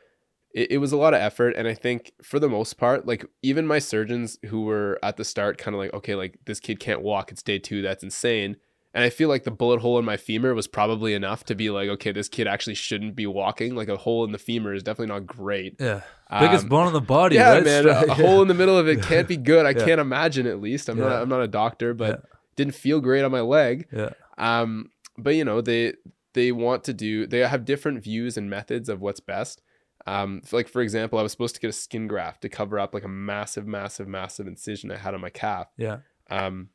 it, it was a lot of effort, and I think for the most part, like even my surgeons who were at the start, kind of like, okay, like this kid can't walk. It's day two. That's insane. And I feel like the bullet hole in my femur was probably enough to be like, okay, this kid actually shouldn't be walking. Like a hole in the femur is definitely not great. Yeah. Biggest Um, bone in the body. yeah, right? man, a hole in the middle of it can't be good. I Yeah. can't imagine at least. I'm Yeah. not I'm not a doctor, but Yeah. didn't feel great on my leg. Yeah. Um, but you know, they they want to do they have different views and methods of what's best. Um, like for example, I was supposed to get a skin graft to cover up like a massive, massive, massive incision I had on my calf. Yeah. Um,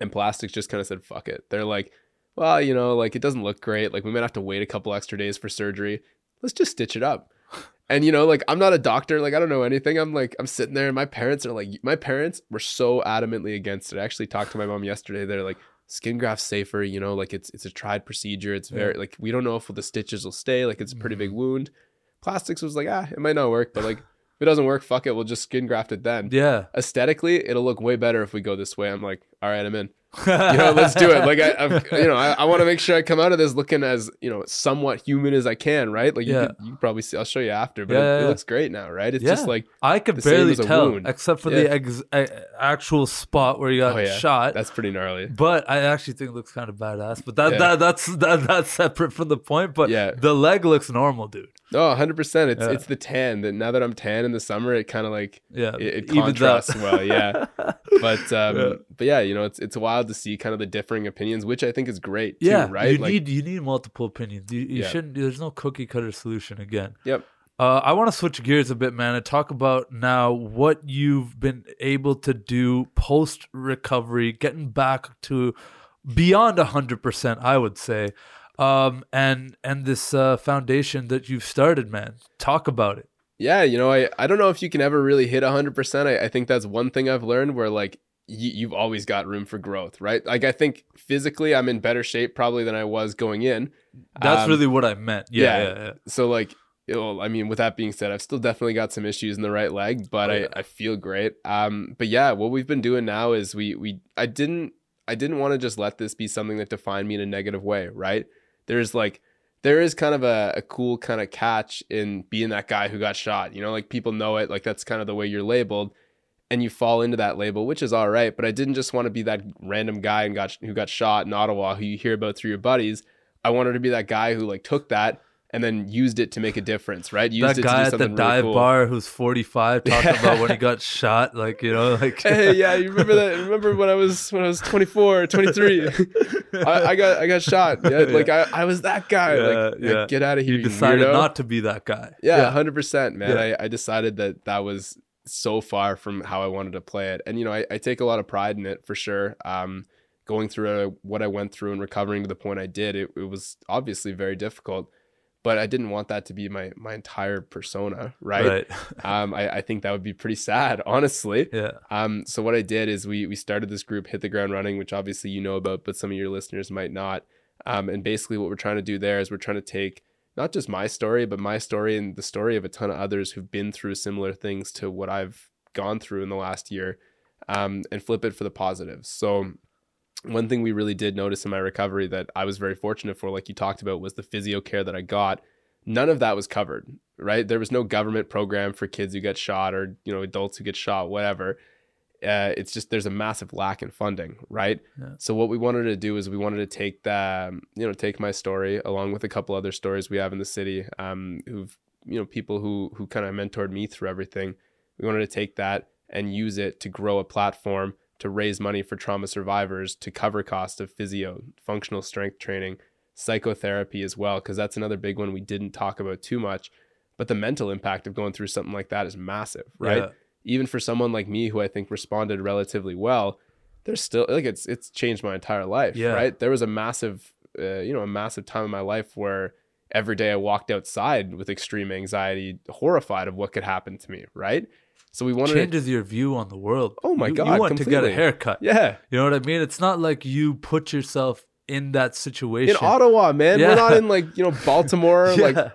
and plastics just kind of said, fuck it. They're like, well, you know, like it doesn't look great. Like we might have to wait a couple extra days for surgery. Let's just stitch it up. And you know, like I'm not a doctor, like I don't know anything. I'm like, I'm sitting there and my parents are like, my parents were so adamantly against it. I actually talked to my mom yesterday. They're like, skin graft's safer, you know, like it's it's a tried procedure. It's very like we don't know if the stitches will stay, like it's a pretty big wound. Plastics was like, ah, it might not work, but like it doesn't work, fuck it, we'll just skin graft it then Yeah. aesthetically, it'll look way better if we go this way. I'm like, all right, I'm in. You know, let's do it. Like, I, I've, you know, I, I want to make sure I come out of this looking as you know somewhat human as I can, right? Like, you Yeah. could, you probably see. I'll show you after, but Yeah, it, it looks great now, right? It's Yeah. just like I could barely tell, except for the ex- uh, actual spot where you got Oh, shot. that's pretty gnarly. But I actually think it looks kind of badass. But that, that that's that that's separate from the point. But Yeah. the leg looks normal, dude. No, 100. percent It's it's the tan that now that I'm tan in the summer, it kind of like Yeah, it, it contrasts well. Yeah, but um, Yeah. but yeah, you know, it's it's wild to see kind of the differing opinions, which I think is great. Too, yeah, right. You like, need you need multiple opinions. You, you Yeah. shouldn't. There's no cookie cutter solution. Again. Yep. Uh, I want to switch gears a bit, man, and talk about now what you've been able to do post recovery, getting back to beyond hundred percent. I would say, um, and and this uh, foundation that you've started, man. Talk about it. Yeah, you know, I, I don't know if you can ever really hit 100%. I, I think that's one thing I've learned where, like, you've always got room for growth, right? Like, I think physically I'm in better shape probably than I was going in. That's Um, really what I meant. Yeah, yeah. yeah, yeah. So, like, know, I mean, with that being said, I've still definitely got some issues in the right leg, but Oh, I. I feel great. Um, but yeah, what we've been doing now is we, we, I didn't, I didn't want to just let this be something that defined me in a negative way, right? There's like, there is kind of a, a cool kind of catch in being that guy who got shot. You know, like people know it, like that's kind of the way you're labeled, and you fall into that label, which is all right. But I didn't just want to be that random guy and got who got shot in Ottawa, who you hear about through your buddies. I wanted to be that guy who like took that and then used it to make a difference, right? Used That it guy to do at the something dive cool. bar who's 45 talking about when he got shot, like you know, like hey, yeah, you remember that? Remember when I was when I was 24, 23? I, I got I got shot. Yeah, like I, I was that guy. Yeah, like, yeah. like, get out of here, you you decided weirdo. not to be that guy. Yeah, hundred percent, man. Yeah. I, I decided that that was so far from how I wanted to play it, and you know, I, I take a lot of pride in it for sure. Um, going through uh what I went through and recovering to the point I did, it, it was obviously very difficult, but I didn't want that to be my my entire persona, right? right. Um, I, I think that would be pretty sad, honestly. yeah. Um, so what I did is we we started this group, hit the ground running, which obviously you know about, but some of your listeners might not. Um, and basically what we're trying to do there is we're trying to take not just my story, but my story and the story of a ton of others who've been through similar things to what I've gone through in the last year, um, and flip it for the positives. So one thing we really did notice in my recovery that I was very fortunate for, like you talked about, was the physio care that I got. None of that was covered, right? There was no government program for kids who get shot or you know adults who get shot, whatever. Uh, it's just there's a massive lack in funding, right? Yeah. So what we wanted to do is we wanted to take the um, you know take my story along with a couple other stories we have in the city, um, who've you know people who who kind of mentored me through everything. We wanted to take that and use it to grow a platform to raise money for trauma survivors to cover cost of physio, functional strength training, psychotherapy as well, because that's another big one we didn't talk about too much. But the mental impact of going through something like that is massive, right? Yeah. Even for someone like me who I think responded relatively well, there's still like it's it's changed my entire life, Yeah. right? There was a massive, uh, you know, a massive time in my life where every day I walked outside with extreme anxiety, horrified of what could happen to me, right? So we wanted to, Changes your view on the world. Oh my You- God, You want to get a haircut. yeah, You know what I mean? It's not like you put yourself in that situation. In Ottawa, man. Yeah. We're not in like, you know, Baltimore. yeah. Like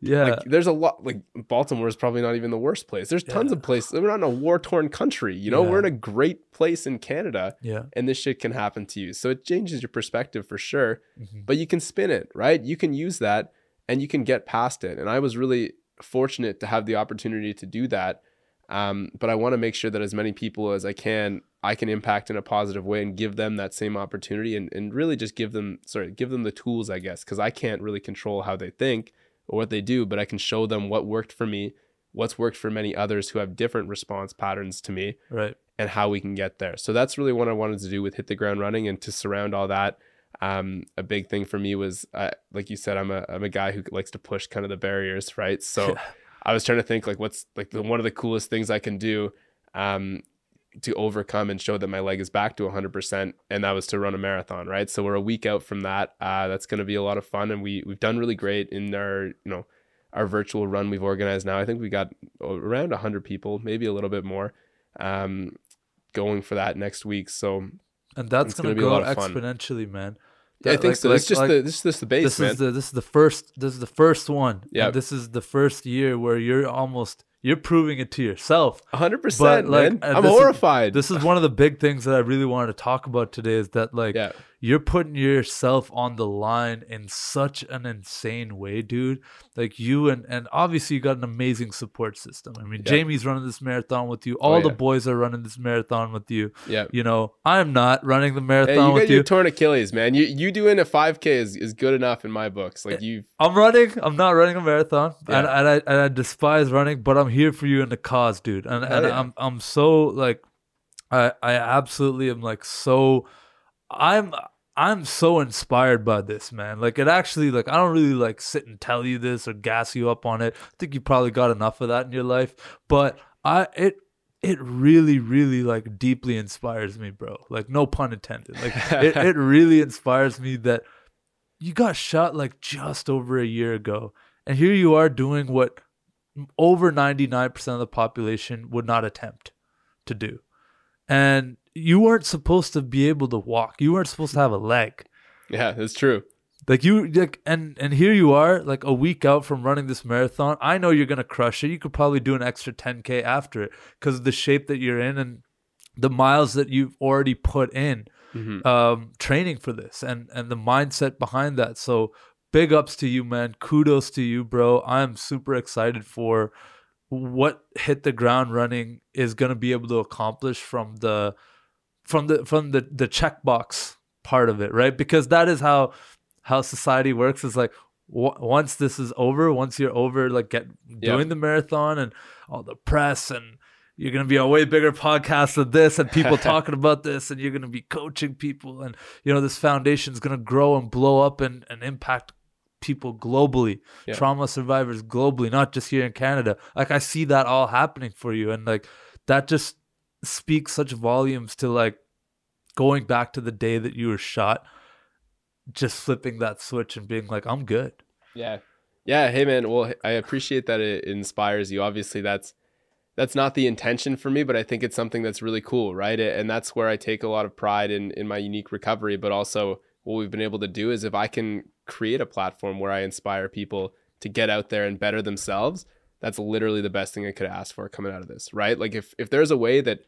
yeah. like there's a lot like Baltimore is probably not even the worst place. There's tons Yeah. of places. We're not in a war torn country. You know, we're in a great place in Canada yeah. and this shit can happen to you. So it changes your perspective for sure. Mhm. But you can spin it, right? You can use that and you can get past it. And I was really fortunate to have the opportunity to do that. Um, but I want to make sure that as many people as I can, I can impact in a positive way and give them that same opportunity and, and really just give them, sorry, give them the tools, I guess, because I can't really control how they think or what they do, but I can show them what worked for me, what's worked for many others who have different response patterns to me, Right. and how we can get there. So that's really what I wanted to do with hit the ground running and to surround all that. Um, a big thing for me was, uh, like you said, I'm a I'm a guy who likes to push kind of the barriers, right? So I was trying to think like what's like the, one of the coolest things I can do um, to overcome and show that my leg is back to 100%, and that was to run a marathon, right? So we're a week out from that. Uh, that's going to be a lot of fun, and we we've done really great in our you know our virtual run we've organized now. I think we got around 100 people, maybe a little bit more, um, going for that next week. So And that's gonna, gonna be a grow lot of fun. exponentially, man. I think like- so. like- it's just like- the this is just the base, this man. is the this is the first this is the first one. Yeah. This is the first year where you're almost you're proving it to yourself. hundred percent, But, like, man. uh, I'm this is- horrified. This is one of the big things that I really wanted to talk about today is that like yeah, you're putting yourself on the line in such an insane way, dude. Like you and and obviously you got an amazing support system. I mean, Yeah. Jamie's running this marathon with you. Oh, All Oh, the yeah. boys are running this marathon with you. yeah. You know, I'm not running the Hey, marathon you got with your you. torn Achilles, man. You you doing a 5K is, is good enough in my books. Like eh, you, I'm running. I'm not running a marathon, and, Yeah. and I and I despise running, but I'm here for you in the cause, dude. And and. I'm I'm so like, I I absolutely am like so, I'm I'm so inspired by this, man. Like it actually like I don't really like sit and tell you this or gas you up on it. I think you probably got enough of that in your life, but I it it really really like deeply inspires me, bro. Like no pun intended. Like it, it really inspires me that you got shot like just over a year ago and here you are doing what over 99% of the population would not attempt to do and you weren't supposed to be able to walk you weren't supposed to have a leg yeah, that's true. like you like and and here you are like a week out from running this marathon i know you're gonna crush it you could probably do an extra 10k after it because of the shape that you're in and the miles that you've already put in Mhm. um, training for this and and the mindset behind that. So big ups to you, man. Kudos to you, bro. I'm super excited for what hit the ground running is going to be able to accomplish from the from the from the the checkbox part of it, right? Because that is how how society works. Is like w- once this is over, once you're over, like get doing the marathon and all the press and you're gonna be a way bigger podcast than this and people talking about this and you're gonna be coaching people and you know this foundation is gonna grow and blow up and, and impact people globally Yeah. trauma survivors globally not just here in canada like i see that all happening for you and like that just speaks such volumes to like going back to the day that you were shot just flipping that switch and being like i'm good Yeah. Yeah. Hey, man. Well, I appreciate that it inspires you. Obviously, that's that's not the intention for me, but I think it's something that's really cool, right? And that's where I take a lot of pride in in my unique recovery. But also, what we've been able to do is if I can create a platform where I inspire people to get out there and better themselves, that's literally the best thing I could ask for coming out of this, right? Like if if there's a way that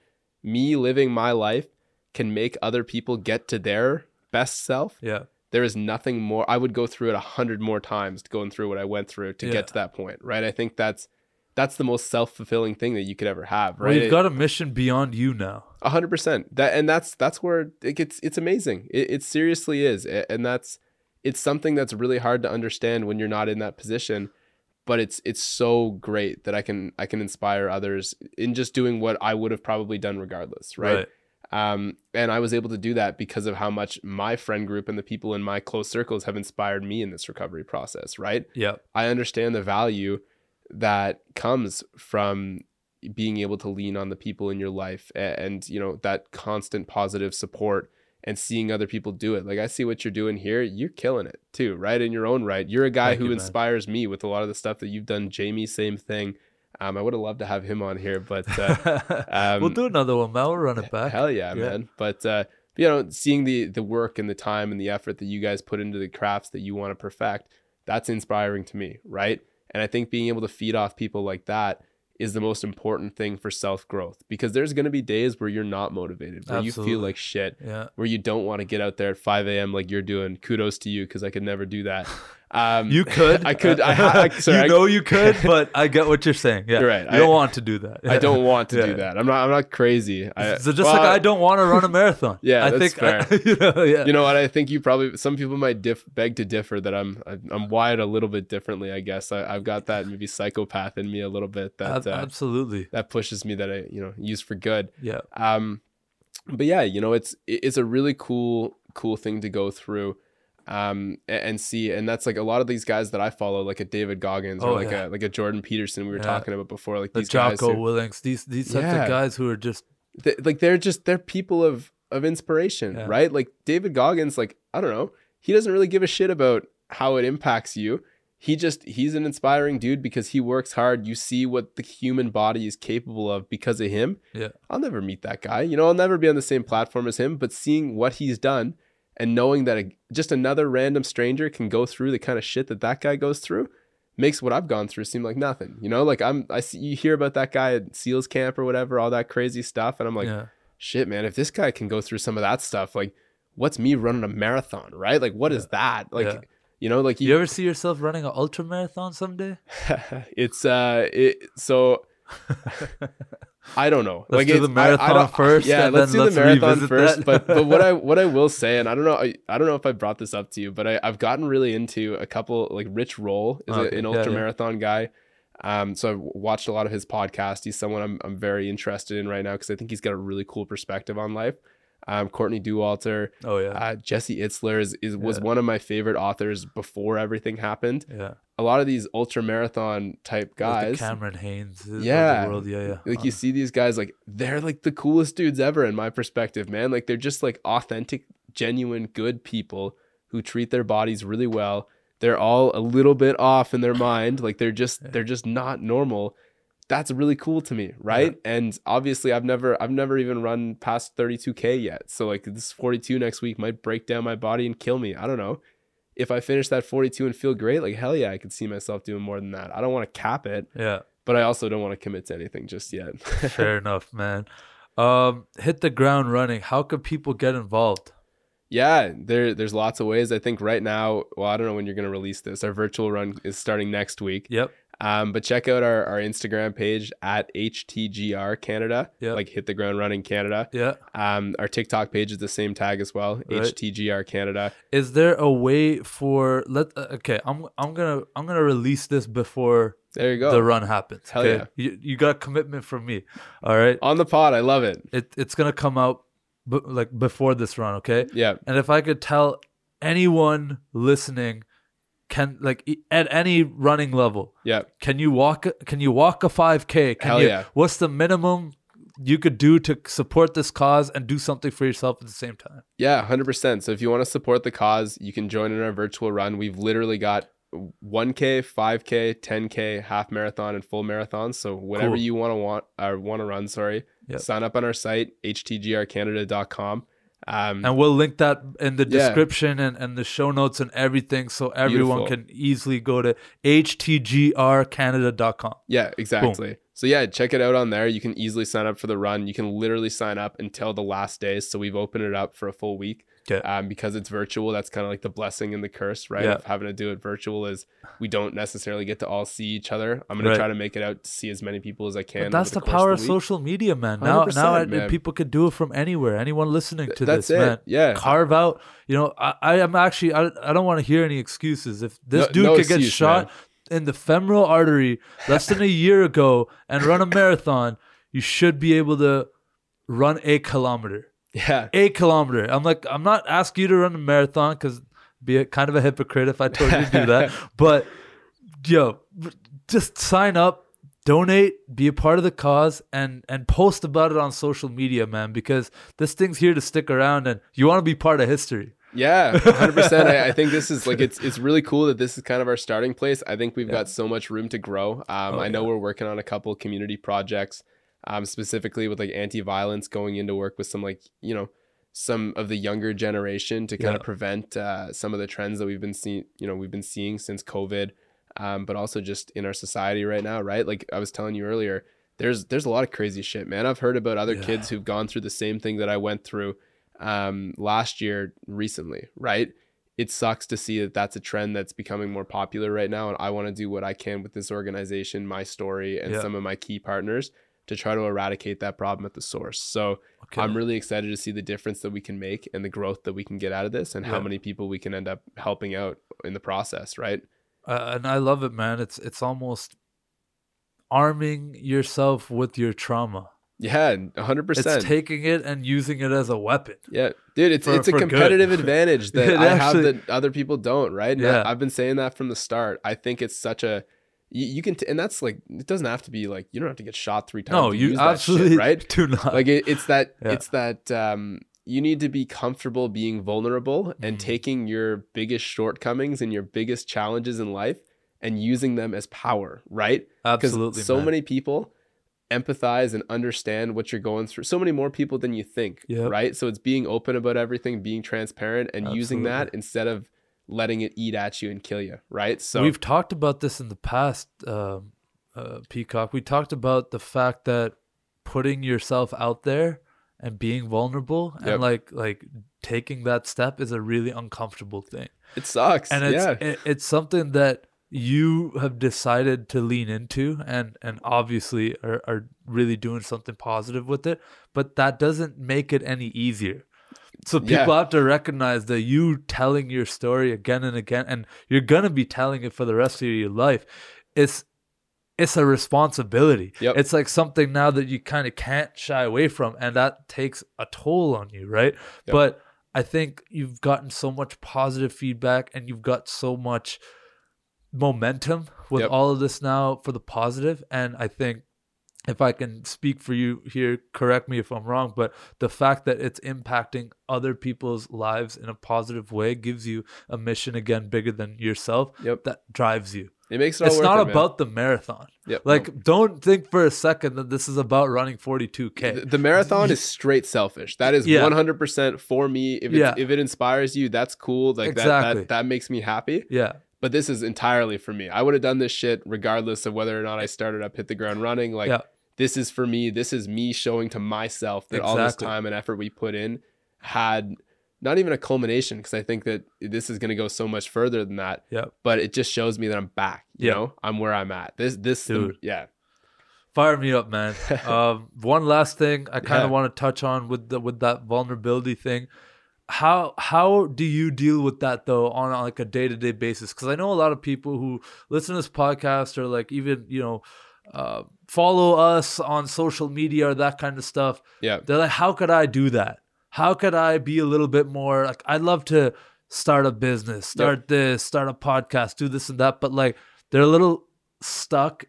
me living my life can make other people get to their best self, yeah there is nothing more i would go through it a hundred more times going through what i went through to Yeah. get to that point right i think that's that's the most self-fulfilling thing that you could ever have right well right? you've got a mission beyond you now. A hundred percent. That and that's that's where it gets it's amazing. It, it seriously is. And that's it's something that's really hard to understand when you're not in that position but it's it's so great that i can i can inspire others in just doing what i would have probably done regardless right? Um, and I was able to do that because of how much my friend group and the people in my close circles have inspired me in this recovery process, right? yeah I understand the value that comes from being able to lean on the people in your life and, and you know that constant positive support and seeing other people do it. Like I see what you're doing here, you're killing it too, right? In your own right. You're a guy Thank who you, inspires me with a lot of the stuff that you've done. Jamie, same thing. Um, I would have loved to have him on here, but uh, um, we'll do another one, man. We'll run it back. Hell yeah, Yeah. man. But uh, you know, seeing the the work and the time and the effort that you guys put into the crafts that you want to perfect, that's inspiring to me, right? And I think being able to feed off people like that is the most important thing for self growth because there's going to be days where you're not motivated, where Absolutely. you feel like shit, Yeah. where you don't want to get out there at 5 a.m. like you're doing. Kudos to you because I could never do that. Um, You could. I could. I, I, sorry, you I- know you could, but I get what you're saying. Yeah. You're right. You don't I- want to do that. I don't want to Yeah. do that. I'm not. I'm not crazy. I, so just well, like I don't want to run a marathon. Yeah, I that's think you know, yeah. You know what? I think you probably some people might diff, beg to differ that I'm I'm I'm wired a little bit differently. I guess I, I've got that maybe psychopath in me a little bit that uh, absolutely. that pushes me that I you know use for good. Yeah. Um, but yeah, you know it's it's a really cool cool thing to go through, um, and see, and that's like a lot of these guys that I follow, like a David Goggins or Oh, like yeah. a like a Jordan Peterson we were Yeah. talking about before, like The these guys. Who- Willings, these these types Yeah. of guys who are just th- like they're just they're people of of inspiration right like david goggins like i don't know he doesn't really give a shit about how it impacts you he just he's an inspiring dude because he works hard you see what the human body is capable of because of him Yeah. i'll never meet that guy you know i'll never be on the same platform as him but seeing what he's done and knowing that a, just another random stranger can go through the kind of shit that that guy goes through makes what I've gone through seem like nothing. You know, like I'm I see you hear about that guy at SEALs camp or whatever, all that crazy stuff, and I'm like, yeah. shit, man, if this guy can go through some of that stuff, like what's me running a marathon, right? Like what is that? Like Yeah. you know, like You ever see yourself running an ultra marathon someday? it's uh it so I don't know. Let's like do the marathon I, I first, Yeah, let's do let's the marathon first. that. but but what I what I will say, and I don't know I, I don't know if I brought this up to you, but I, I've gotten really into a couple like Rich Roll is a, an yeah, ultra yeah. marathon guy. Um, so I've watched a lot of his podcast. He's someone I'm I'm very interested in right now because I think he's got a really cool perspective on life. Um, Courtney Dauwalter, Oh yeah. uh, Jesse Itzler is, is was Yeah. one of my favorite authors before everything happened. yeah. A lot of these ultra marathon type Like guys, the Cameron Hanes Yeah. the world. Yeah, yeah. like you Uh, see these guys like they're like the coolest dudes ever in my perspective man. Like they're just like authentic genuine good people who treat their bodies really well. They're all a little bit off in their mind. Like they're just Yeah. they're just not normal. That's really cool to me right? And obviously i've never i've never even run past 32k yet. So like this 42 next week might break down my body and kill me. I don't know if i finish that 42 and feel great like hell yeah i could see myself doing more than that i don't want to cap it yeah. but i also don't want to commit to anything just yet Fair enough, man. Um, hit the ground running. How could people get involved? Yeah, there there's lots of ways. I think right now, well, I don't know when you're gonna release this. Our virtual run is starting next week. Yep. Um, but check out our, our Instagram page at HTGR Canada. Yep. Like hit the ground running Canada. Yeah. Um, our TikTok page is the same tag as well. Right. HTGR Canada. Is there a way for let? Uh, okay, I'm I'm gonna I'm gonna release this before There you go. the run happens. Hell okay? yeah. You you got a commitment from me. All right. On the pod, I love it. It it's gonna come out, b- like before this run. Okay. Yeah. And if I could tell anyone listening, can like at any running level, Yeah. can you walk? Can you walk a 5K? Can Hell you, yeah. What's the minimum you could do to support this cause and do something for yourself at the same time? Yeah, 100%. So if you want to support the cause, you can join in our virtual run. We've literally got 1K, 5K, 10K, half marathon, and full marathon. So whatever Cool. you want to want or want to run, sorry, Yep. sign up on our site, htgrcanada.com. Um, And we'll link that in the Yeah. description and, and the show notes and everything so everyone Beautiful. can easily go to htgrcanada.com. yeah, exactly. So yeah, check it out on there. You can easily sign up for the run. You can literally sign up until the last day. So we've opened it up for a full week. Okay. Um, because it's virtual, that's kind of like the blessing and the curse, right? Yeah. Of having to do it virtual is we don't necessarily get to all see each other. I'm gonna Right. try to make it out to see as many people as I can. But that's over the power of the social media, man. Now, now 100%, man. people can do it from anywhere. Anyone listening to That's this, it. man, Yeah. carve out. You know, I, I am actually. I, I don't want to hear any excuses. If this No- dude no could get excuse, shot in the femoral artery less than a year ago and run a marathon, you should be able to run a kilometer. Yeah. A kilometer. I'm like, I'm not asking you to run a marathon because be a, kind of a hypocrite if I told you to do that. But yo, just sign up, donate, be a part of the cause, and and post about it on social media, man. Because this thing's here to stick around, and you want to be part of history. Yeah, hundred percent. I, I think this is like it's it's really cool that this is kind of our starting place. I think we've Yeah. got so much room to grow. Um, Oh, I know yeah. we're working on a couple community projects, um, specifically with like anti-violence, going into work with some like you know some of the younger generation to kind Yeah. of prevent uh, some of the trends that we've been seeing you know we've been seeing since covid um, but also just in our society right now right like i was telling you earlier there's there's a lot of crazy shit man i've heard about other Yeah. kids who've gone through the same thing that i went through um, last year recently right it sucks to see that that's a trend that's becoming more popular right now and i want to do what i can with this organization my story and Yeah. some of my key partners to try to eradicate that problem at the source so Okay. I'm really excited to see the difference that we can make and the growth that we can get out of this and how many people we can end up helping out in the process, right? uh, and I love it, man. It's it's almost arming yourself with your trauma. Yeah, 100%. It's taking it and using it as a weapon. yeah, dude, it's for- it's a competitive advantage that I actually- have that other people don't, right? And Yeah. I, have been saying that from the start. I think it's such a you, you can t- and that's like it doesn't have to be like you don't have to get shot 3 times No, you that shit, right? do not. like it, it's that Yeah. it's that um you need to be comfortable being vulnerable and Mhm. taking your biggest shortcomings and your biggest challenges in life and using them as power right because absolutely, so man. many people empathize and understand what you're going through so many more people than you think Yep. right so it's being open about everything being transparent and using that instead of letting it eat at you and kill you right so We've talked about this in the past, um, uh, Peacock. We talked about the fact that putting yourself out there and being vulnerable Yep. and like like taking that step is a really uncomfortable thing. it sucks and it's yeah it, it's something that you have decided to lean into and and obviously are, are really doing something positive with it but that doesn't make it any easier so Yeah. people have to recognize that you telling your story again and again and you're gonna be telling it for the rest of your life it's it's a responsibility Yep. it's like something now that you kind of can't shy away from and that takes a toll on you right Yep. but I think you've gotten so much positive feedback and you've got so much momentum with Yep. all of this now for the positive and I think if I can speak for you here correct me if I'm wrong but the fact that it's impacting other people's lives in a positive way gives you a mission again bigger than yourself Yep. that drives you it makes it all it's worth not it, man. about the marathon Yep. like don't think for a second that this is about running 42k The, the marathon is straight selfish. That is Yeah. 100% for me. If, Yeah. if it inspires you, that's cool. Like that, Exactly. that, that makes me happy. yeah But this is entirely for me. I would have done this shit regardless of whether or not I started up, hit the ground running. Like Yeah. This is for me. This is me showing to myself that all this time and effort we put in had not even a culmination because I think that this is going to go so much further than that. yeah But it just shows me that I'm back. You Yeah. know, I'm where I'm at. This, this, Dude. yeah. Fire me up, man. um, one last thing I kind Yeah. of want to touch on with the with that vulnerability thing. How how do you deal with that though on like a day to day basis? Because I know a lot of people who listen to this podcast or like even you know uh, follow us on social media or that kind of stuff. Yeah. They're like, how could I do that? How could I be a little bit more like I'd love to start a business, start this, start a podcast, do this and that, but like they're a little stuck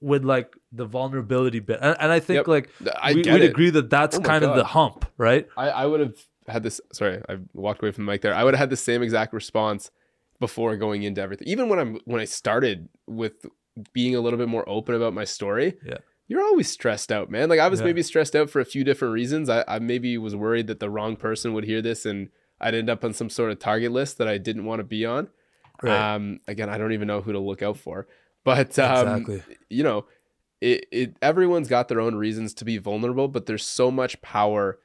with like the vulnerability bit. And, and I think Yep. like I we, would agree that that's Oh kind of the hump, right? I, I would have had this. Sorry, I walked away from the mic there. I would have had the same exact response before going into everything. Even when I'm when I started with being a little bit more open about my story. Yeah. You're always stressed out, man. Like I was Yeah. maybe stressed out for a few different reasons. I, I maybe was worried that the wrong person would hear this and I'd end up on some sort of target list that I didn't want to be on. Right. Um, again, I don't even know who to look out for, but um, exactly. you know, it, it everyone's got their own reasons to be vulnerable, but there's so much power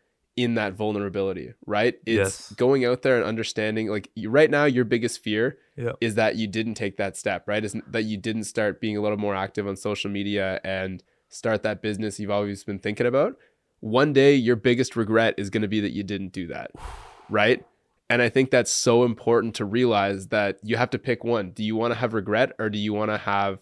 in that vulnerability, right? It's Yes. going out there and understanding like you, right now your biggest fear Yeah. is that you didn't take that step, right? Is that you didn't start being a little more active on social media and start that business you've always been thinking about. One day your biggest regret is going to be that you didn't do that, right? And I think that's so important to realize that you have to pick one. Do you want to have regret or do you want to have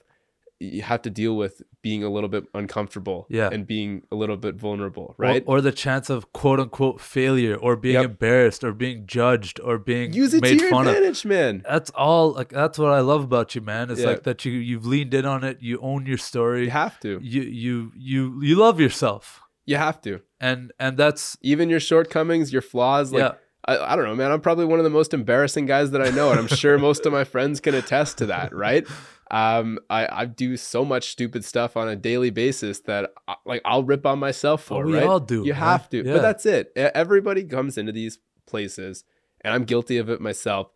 you have to deal with being a little bit uncomfortable Yeah. and being a little bit vulnerable, right? Or, the chance of quote unquote failure or being Yep. embarrassed or being judged or being Use it to your fun of. advantage, man. That's all like that's what I love about you, man. It's Yeah. like that you you've leaned in on it, you own your story. You have to. you you you you love yourself. You have to. And and that's Even your shortcomings, your flaws, like yeah. I, I don't know, man. I'm probably one of the most embarrassing guys that I know, and I'm sure most of my friends can attest to that, right? Um, I, I do so much stupid stuff on a daily basis that I, like I'll rip on myself for. Oh, we right? all do, You man. have to, Yeah. but that's it. Everybody comes into these places, and I'm guilty of it myself,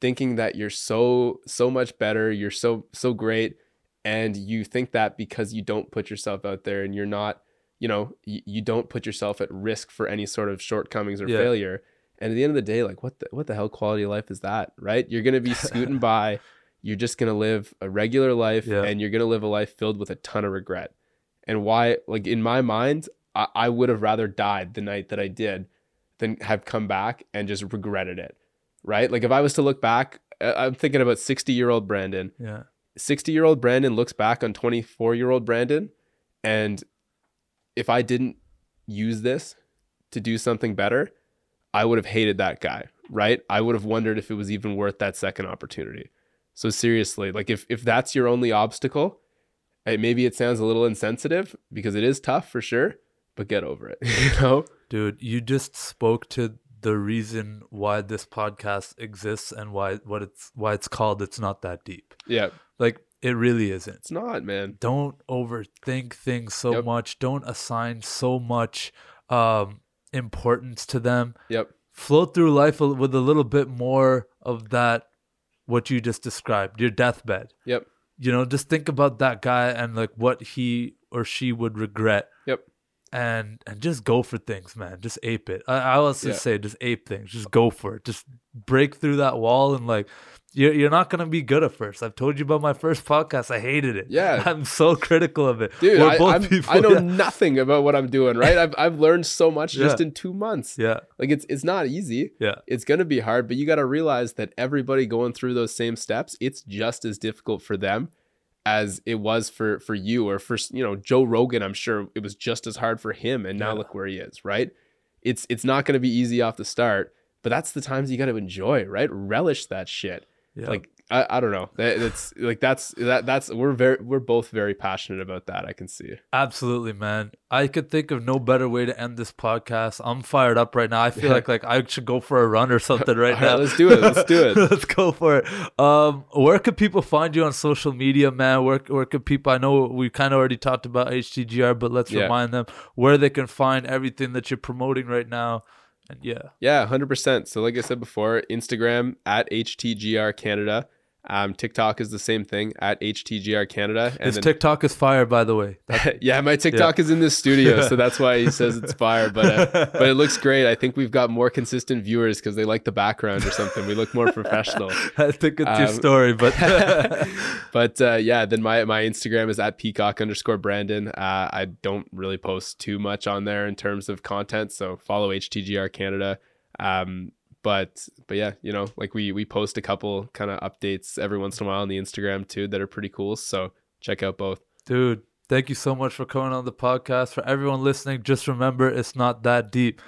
thinking that you're so so much better, you're so so great, and you think that because you don't put yourself out there and you're not, you know, you, you don't put yourself at risk for any sort of shortcomings or Yeah. failure. And at the end of the day, like what the what the hell quality of life is that, right? You're gonna be scooting by, you're just gonna live a regular life, Yeah. and you're gonna live a life filled with a ton of regret. And why, like in my mind, I, I would have rather died the night that I did than have come back and just regretted it, right? Like if I was to look back, I'm thinking about 60 year old Brandon. Yeah. 60 year old Brandon looks back on 24 year old Brandon, and if I didn't use this to do something better, I would have hated that guy, right? I would have wondered if it was even worth that second opportunity. So seriously, like if if that's your only obstacle, eh, maybe it sounds a little insensitive because it is tough for sure, but get over it. You know? Dude, you just spoke to the reason why this podcast exists and why what it's why it's called it's not that deep. Yeah, Like it really isn't. it's not, man. Don't overthink things so Yep. much. Don't assign so much um importance to them. Yep. Float through life with a little bit more of that what you just described, your deathbed. Yep. You know, just think about that guy and like what he or she would regret Yep. and and just go for things, man. Just ape it. I, I always just Yeah. say, just ape things. Just go for it. Just break through that wall and like you're you're not gonna be good at first. I've told you about my first podcast. I hated it. Yeah. I'm so critical of it. Dude, We're I, people- I know yeah. nothing about what I'm doing, right? I've, I've learned so much just in two months. Yeah, Like it's it's not easy. yeah, It's gonna be hard, but you gotta realize that everybody going through those same steps, it's just as difficult for them as it was for for you or for you know Joe Rogan. I'm sure it was just as hard for him, and now Yeah. look where he is. Right? It's it's not gonna be easy off the start, but that's the times you gotta enjoy, right? Relish that shit. Yeah. Like I, I don't know. That, it's like that's that that's we're very we're both very passionate about that. I can see. Absolutely, man. I could think of no better way to end this podcast. I'm fired up right now. I feel Yeah. like like I should go for a run or something right All right, now. let's do it. Let's do it. let's go for it. Um, where could people find you on social media, man? Where where could people? I know we kind of already talked about HTGR, but let's Yeah. remind them where they can find everything that you're promoting right now. Yeah, Yeah, hundred percent. So, like I said before, Instagram at HTGR Canada. Um, TikTok is the same thing at HTGR Canada. And his then, TikTok is fire, by the way. Yeah, my TikTok is in the studio, so that's why he says it's fire. But uh, but it looks great. I think we've got more consistent viewers because they like the background or something. We look more professional. I think it's your Um, story, but but uh, yeah, then my my Instagram is at peacock underscore Brandon. Uh, I don't really post too much on there in terms of content, so follow HTGR Canada. Um, but but yeah, you know, like we we post a couple kind of updates every once in a while on the Instagram too that are pretty cool. So check out both. dude, thank you so much for coming on the podcast. For everyone listening, just remember it's not that deep.